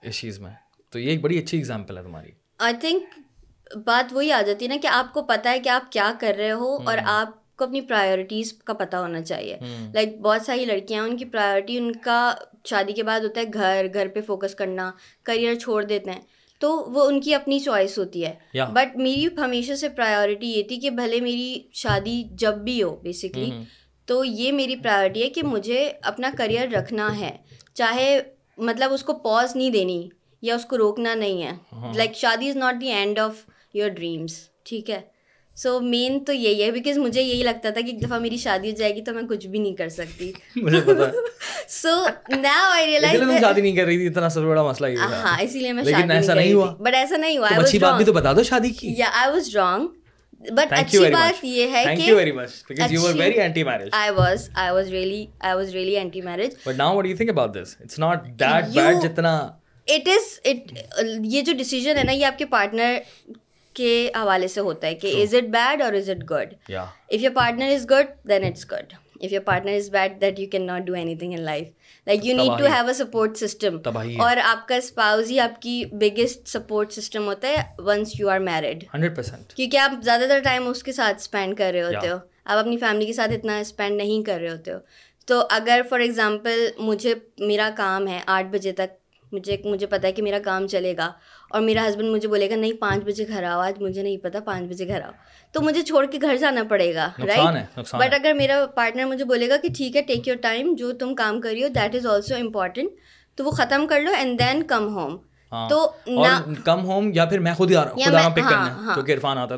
A: اس چیز میں تو یہ ایک بڑی اچھی اگزامپل ہے تمہاری
B: آئی تھنک بات وہی آ جاتی ہے نا کہ آپ کو پتا ہے کہ آپ کیا کر رہے ہو اور آپ کو اپنی پرائیورٹیز کا پتہ ہونا چاہیے لائک بہت ساری لڑکیاں ہیں ان کی پرائیورٹی ان کا شادی کے بعد ہوتا ہے گھر گھر پہ فوکس کرنا کریئر چھوڑ دیتے ہیں تو وہ ان کی اپنی چوائس ہوتی ہے بٹ میری ہمیشہ سے پرائیورٹی یہ تھی کہ بھلے میری شادی جب بھی ہو بیسکلی تو یہ میری پرائیورٹی ہے کہ مجھے اپنا کریئر رکھنا ہے چاہے مطلب اس کو پوز نہیں دینی یا اس کو روکنا نہیں ہے لائک ہاں. شادی is not the end of your dreams ٹھیک ہے ہے سو مین تو یہی یہی بیکاز مجھے لگتا تھا کہ ایک دفعہ میری شادی ہو جائے گی تو میں کچھ بھی نہیں کر کر سکتی سو [laughs] [laughs]
A: شادی نہیں نہیں رہی تھی اتنا سب بڑا مسئلہ یہ
B: ہاں اسی لیے میں ایسا ہوا بٹ اچھی
A: اچھی بات بات بھی تو بتا دو شادی کی
B: یا آئی واز رانگ یہ ہے کہ اٹ از اٹ یہ جو ڈیسیجن ہے نا یہ آپ کے پارٹنر کے حوالے سے ہوتا ہے کہ از اٹ بیڈ اور is it good if your partner is good then it's good if your partner is bad that you can not do anything in life like you need to have a support system اور آپ کا spouse ہی آپ کی biggest support system ہوتا ہے once you are married
A: hundred percent
B: کیونکہ آپ زیادہ تر ٹائم اس کے ساتھ اسپینڈ کر رہے ہوتے ہو آپ اپنی فیملی کے ساتھ اتنا اسپینڈ نہیں کر رہے ہوتے ہو تو اگر فار ایگزامپل مجھے میرا کام ہے آٹھ بجے تک مجھے مجھے پتہ ہے کہ میرا کام چلے گا اور میرا ہسبینڈ مجھے بولے گا نہیں پانچ بجے گھر آؤ آج مجھے نہیں پتہ پانچ بجے گھر آؤ تو مجھے چھوڑ کے گھر جانا پڑے گا رائٹ بٹ اگر میرا پارٹنر مجھے بولے گا کہ ٹھیک ہے ٹیک یور ٹائم جو تم کام کر رہی ہو دیٹ از آلسو امپورٹنٹ تو وہ ختم کر لو اینڈ دین کم ہوم تو
A: کم ہوم یا پھر میں خود ہی آ رہا ہوں ہاں، ہاں۔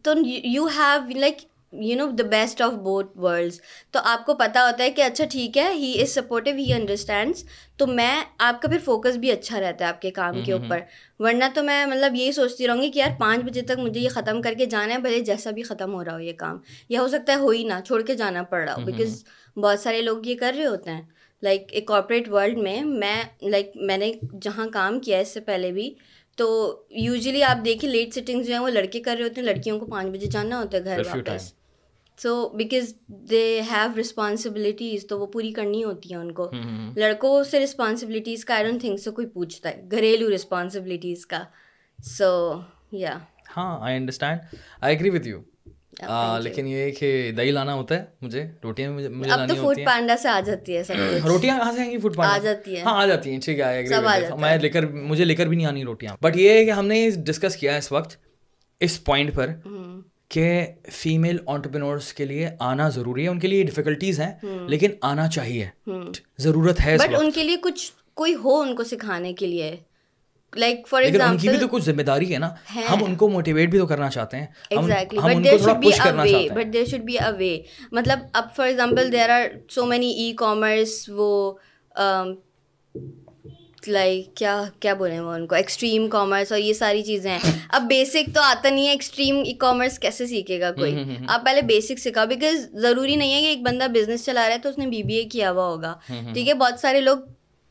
B: تو you have like you know the best of both worlds تو آپ کو پتہ ہوتا ہے کہ اچھا ٹھیک ہے he is supportive he understands تو میں آپ کا پھر فوکس بھی اچھا رہتا ہے آپ کے کام کے اوپر ورنہ تو میں مطلب یہی سوچتی رہوں گی کہ یار پانچ بجے تک مجھے یہ ختم کر کے جانا ہے بھلے جیسا بھی ختم ہو رہا ہو یہ کام یا ہو سکتا ہے ہو ہی نہ چھوڑ کے جانا پڑ رہا ہو بیکاز بہت سارے لوگ یہ کر رہے ہوتے ہیں لائک ایک کارپوریٹ ورلڈ میں میں لائک میں نے جہاں کام کیا ہے اس سے پہلے بھی تو یوزلی آپ دیکھیں لیٹ سٹنگ جو ہیں وہ لڑکے کر رہے ہوتے ہیں لڑکیوں کو پانچ بجے جانا ہوتا ہے گھر واپس so because they have responsibilities تو وہ پوری کرنی ہوتی ہیں ان کو لڑکوں سے رسپانسبلٹیز کا آئی ڈونٹ تھنک سو کوئی پوچھتا ہے گھریلو رسپانسبلٹیز کا سو یا
A: ہاں I understand I with you لیکن یہ کہ دہی لانا ہوتا ہے مجھے روٹیاں مجھے
B: اب تو فوڈ پانڈا سے آ جاتی ہے سب
A: روٹیاں کہاں سے آئیں گی فوڈ پانڈا
B: آ جاتی ہیں
A: ہاں آ جاتی ہیں ٹھیک ہے میں لے کر مجھے لے کر بھی نہیں آنی روٹیاں بٹ یہ ہے کہ ہم نے ڈسکس کیا اس وقت اس پوائنٹ پر کہ فیمیل آنٹرپرینورس کے لیے آنا ضروری ہے ان کے لیے ڈیفیکلٹیز ہیں لیکن آنا چاہیے ضرورت ہے
B: بٹ ان کے لیے کچھ کوئی ہو ان کو سکھانے کے لیے یہ ساری چیزیں ہیں اب بیسک تو آتا نہیں ہے ایکسٹریم ای کامرس کیسے سیکھے گا کوئی آپ پہلے بیسک سیکھا بیکاز ضروری نہیں ہے کہ ایک بندہ بزنس چلا رہا ہے تو اس نے بی بی اے کیا ہوا ہوگا ٹھیک ہے بہت سارے لوگ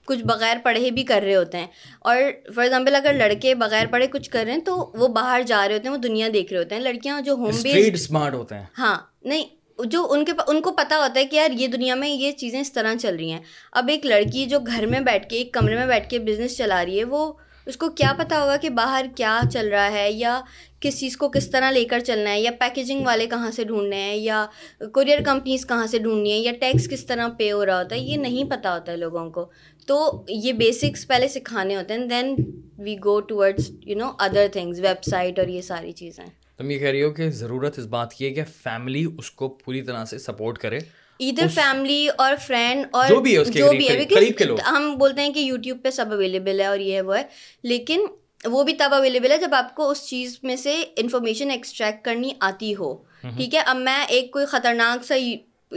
B: کچھ بغیر پڑھے بھی کر رہے ہوتے ہیں اور فار ایگزامپل اگر لڑکے بغیر پڑھے کچھ کر رہے ہیں تو وہ باہر جا رہے ہوتے ہیں وہ دنیا دیکھ رہے ہوتے ہیں لڑکیاں جو ہوم
A: بیسڈ اسمارٹ ہوتے ہیں
B: ہاں نہیں جو ان کے ان کو پتہ ہوتا ہے کہ یار یہ دنیا میں یہ چیزیں اس طرح چل رہی ہیں اب ایک لڑکی جو گھر میں بیٹھ کے ایک کمرے میں بیٹھ کے بزنس چلا رہی ہے وہ اس کو کیا پتا ہوگا کہ باہر کیا چل رہا ہے یا کس چیز کو کس طرح لے کر چلنا ہے یا پیکیجنگ والے کہاں سے ڈھونڈنے ہیں یا کوریئر کمپنیز کہاں سے ڈھونڈنی ہیں یا ٹیکس کس طرح پے ہو رہا ہوتا ہے یہ نہیں پتہ ہوتا ہے لوگوں کو تو یہ بیسکس پہلے سکھانے ہوتے ہیں then we go towards you know other things website اور یہ ساری چیزیں
A: تم یہ کہہ رہی ہو کہ ضرورت اس بات کی ہے کہ فیملی اس کو پوری طرح سے سپورٹ کرے
B: ادھر فیملی اور فرینڈ اور جو بھی ہے ہم بولتے ہیں کہ یوٹیوب پہ سب اویلیبل ہے اور یہ ہے وہ ہے لیکن وہ بھی تب اویلیبل ہے جب آپ کو اس چیز میں سے انفارمیشن ایکسٹریکٹ کرنی آتی ہو ٹھیک ہے اب میں ایک کوئی خطرناک سا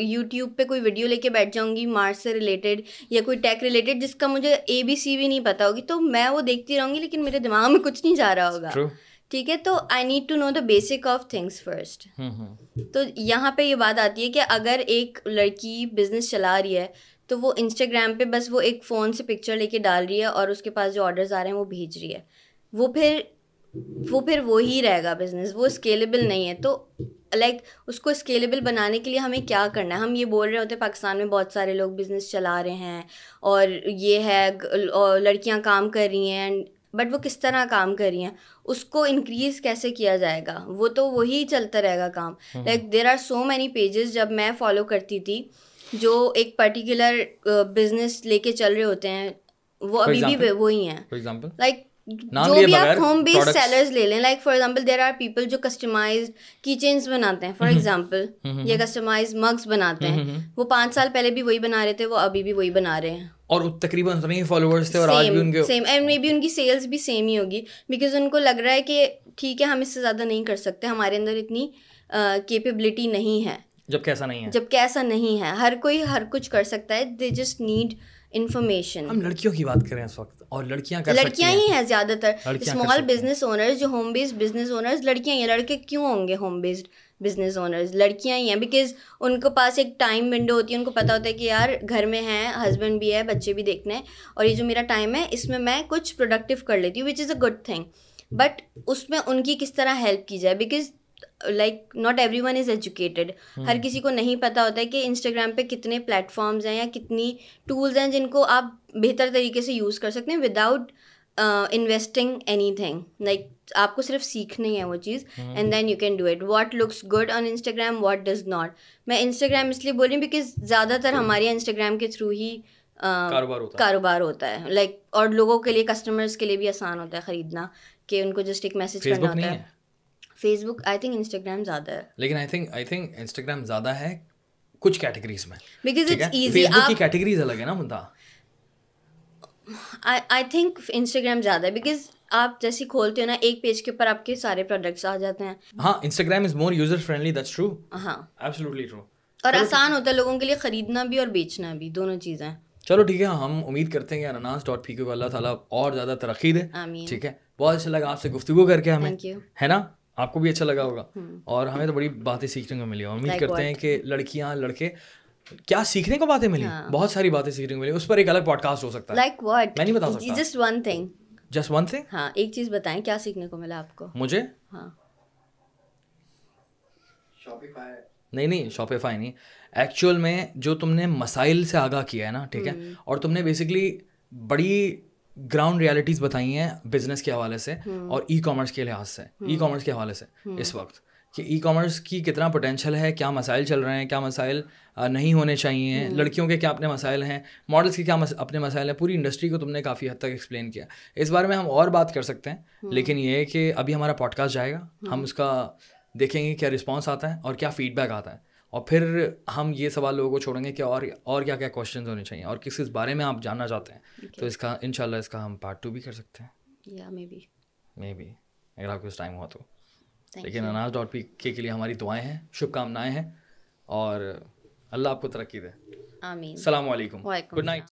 B: یوٹیوب پہ کوئی ویڈیو لے کے بیٹھ جاؤں گی مارس سے ریلیٹڈ یا کوئی ٹیک ریلیٹڈ جس کا مجھے اے بی سی بھی نہیں پتا ہوگی تو میں وہ دیکھتی رہوں گی لیکن میرے دماغ میں کچھ نہیں جا رہا ہوگا ٹھیک ہے تو I need to know the basic of things first تو یہاں پہ یہ بات آتی ہے کہ اگر ایک لڑکی بزنس چلا رہی ہے تو وہ انسٹاگرام پہ بس وہ ایک فون سے پکچر لے کے ڈال رہی ہے اور اس کے پاس جو آڈرز آ رہے ہیں وہ بھیج رہی ہے وہ پھر وہ پھر وہی رہے گا بزنس وہ اسکیلیبل نہیں ہے تو لائک اس کو اسکیلیبل بنانے کے لیے ہمیں کیا کرنا ہے ہم یہ بول رہے ہوتے ہیں پاکستان میں بہت سارے لوگ بزنس چلا رہے ہیں اور یہ ہے لڑکیاں کام کر رہی ہیں بٹ وہ کس طرح کام کر رہی ہیں اس کو انکریز کیسے کیا جائے گا وہ تو وہی چلتا رہے گا کام like there are so many pages جب میں فالو کرتی تھی جو ایک پرٹیکولر بزنس لے کے چل رہے ہوتے ہیں وہ ابھی بھی وہی ہیں لائک لگ رہا ہے کہ ٹھیک ہے ہم اس سے زیادہ نہیں کر سکتے ہمارے اندر اتنی کیپیبلٹی نہیں ہے
A: جب کیسا نہیں ہے
B: جب نہیں ہے ہر کوئی ہر کچھ کر سکتا ہے دے جسٹ نیڈ انفارمیشن
A: ہم لڑکیوں کی بات کریں اس وقت اور لڑکیاں
B: لڑکیاں ہی ہیں زیادہ تر اسمال بزنس اونرز جو ہوم بیسڈ بزنس اونرز لڑکیاں ہی ہیں لڑکے کیوں ہوں گے ہوم بیسڈ بزنس اونرز لڑکیاں ہی ہیں بیکاز ان کے پاس ایک ٹائم ونڈو ہوتی ہے ان کو پتہ ہوتا ہے کہ یار گھر میں ہیں ہسبینڈ بھی ہے بچے بھی دیکھنے ہیں اور یہ جو میرا ٹائم ہے اس میں میں کچھ پروڈکٹیو کر لیتی ہوں which is a good thing but اس میں ان کی کس طرح ہیلپ کی جائے because like not everyone is educated ہر کسی کو نہیں پتہ ہوتا ہے کہ انسٹاگرام پہ کتنے پلیٹفارمز ہیں یا کتنی ٹولز ہیں جن کو آپ بہتر طریقے سے یوز کر سکتے ہیں without investing anything like آپ کو صرف سیکھنی ہے وہ چیز and then you can do it what looks good on Instagram what does not میں انسٹاگرام اس لیے بول رہی ہوں بیکاز زیادہ تر hmm. ہمارے یہاں انسٹاگرام کے تھرو ہی uh, کاروبار ہوتا ہے لائک اور لوگوں کے لیے کسٹمرس کے لیے بھی آسان ہوتا ہے خریدنا کہ ان کو جسٹ ایک میسج کرنا ہوتا ہے Facebook I think Instagram زیادہ ہے
A: لیکن I think I think Instagram زیادہ ہے کچھ کیٹیگریز میں بیکاز اٹس ایزی آپ کی کیٹیگریز الگ ہے نا بندہ
B: آئی تھنک انسٹاگرام زیادہ ہے بیکاز آپ جیسے کھولتے ہو نا ایک پیج کے اوپر آپ کے سارے پروڈکٹس آ جاتے ہیں
A: ہاں Instagram is more user friendly that's true
B: ہاں
A: ایبسولوٹلی ٹرو
B: اور آسان ہوتا ہے لوگوں کے لیے خریدنا بھی اور بیچنا بھی دونوں چیزیں
A: چلو ٹھیک ہے ہم امید کرتے ہیں کہ اناناس ڈاٹ پی کو اللہ تعالیٰ اور زیادہ ترقی دے ٹھیک ہے بہت اچھا لگا آپ سے گفتگو کر کے ہمیں ہے نا آپ کو بھی اچھا لگا ہوگا اور ہمیں تو بڑی باتیں سیکھنے کو ملی اور امید کرتے ہیں کہ لڑکیاں لڑکے کیا سیکھنے کو باتیں ملی ہاں۔ بہت ساری باتیں سیکھنے کو ملی اس پر ایک الگ پوڈ کاسٹ ہو سکتا ہے
B: لائک واٹ
A: میں نہیں بتا سکتا
B: just one thing
A: just one thing
B: ہاں ایک چیز بتائیں کیا سیکھنے کو ملا آپ کو
A: مجھے
B: ہاں
A: نہیں نہیں شاپیفائی نہیں ایکچوئل میں جو تم نے مسائل سے آگاہ کیا ہے نا ٹھیک ہے اور تم نے بیسکلی بڑی گراؤنڈ ریالٹیز بتائی ہیں بزنس کے حوالے سے اور ای کامرس کے لحاظ سے ای کامرس کے حوالے سے اس وقت کہ ای کامرس کی کتنا پوٹینشیل ہے کیا مسائل چل رہے ہیں کیا مسائل نہیں ہونے چاہیے لڑکیوں کے کیا اپنے مسائل ہیں ماڈلس کے کیا اپنے مسائل ہیں پوری انڈسٹری کو تم نے کافی حد تک ایکسپلین کیا اس بارے میں ہم اور بات کر سکتے ہیں لیکن یہ ہے کہ ابھی ہمارا پوڈ کاسٹ جائے گا ہم اس کا دیکھیں گے کیا رسپانس آتا ہے اور کیا فیڈ بیک آتا ہے اور پھر ہم یہ سوال لوگوں کو چھوڑیں گے کہ اور اور کیا کیا کوشچنز ہونے چاہیے اور کس اس بارے میں آپ جاننا چاہتے ہیں تو اس کا ان شاء اللہ اس کا ہم پارٹ ٹو بھی کر سکتے ہیں مے بی اگر آپ کو اس ٹائم ہوا تو لیکن اناج ڈاٹ پی کے لیے ہماری دعائیں ہیں شبھ کامنائیں ہیں اور اللہ آپ کو ترقی دے السلام علیکم گڈ نائٹ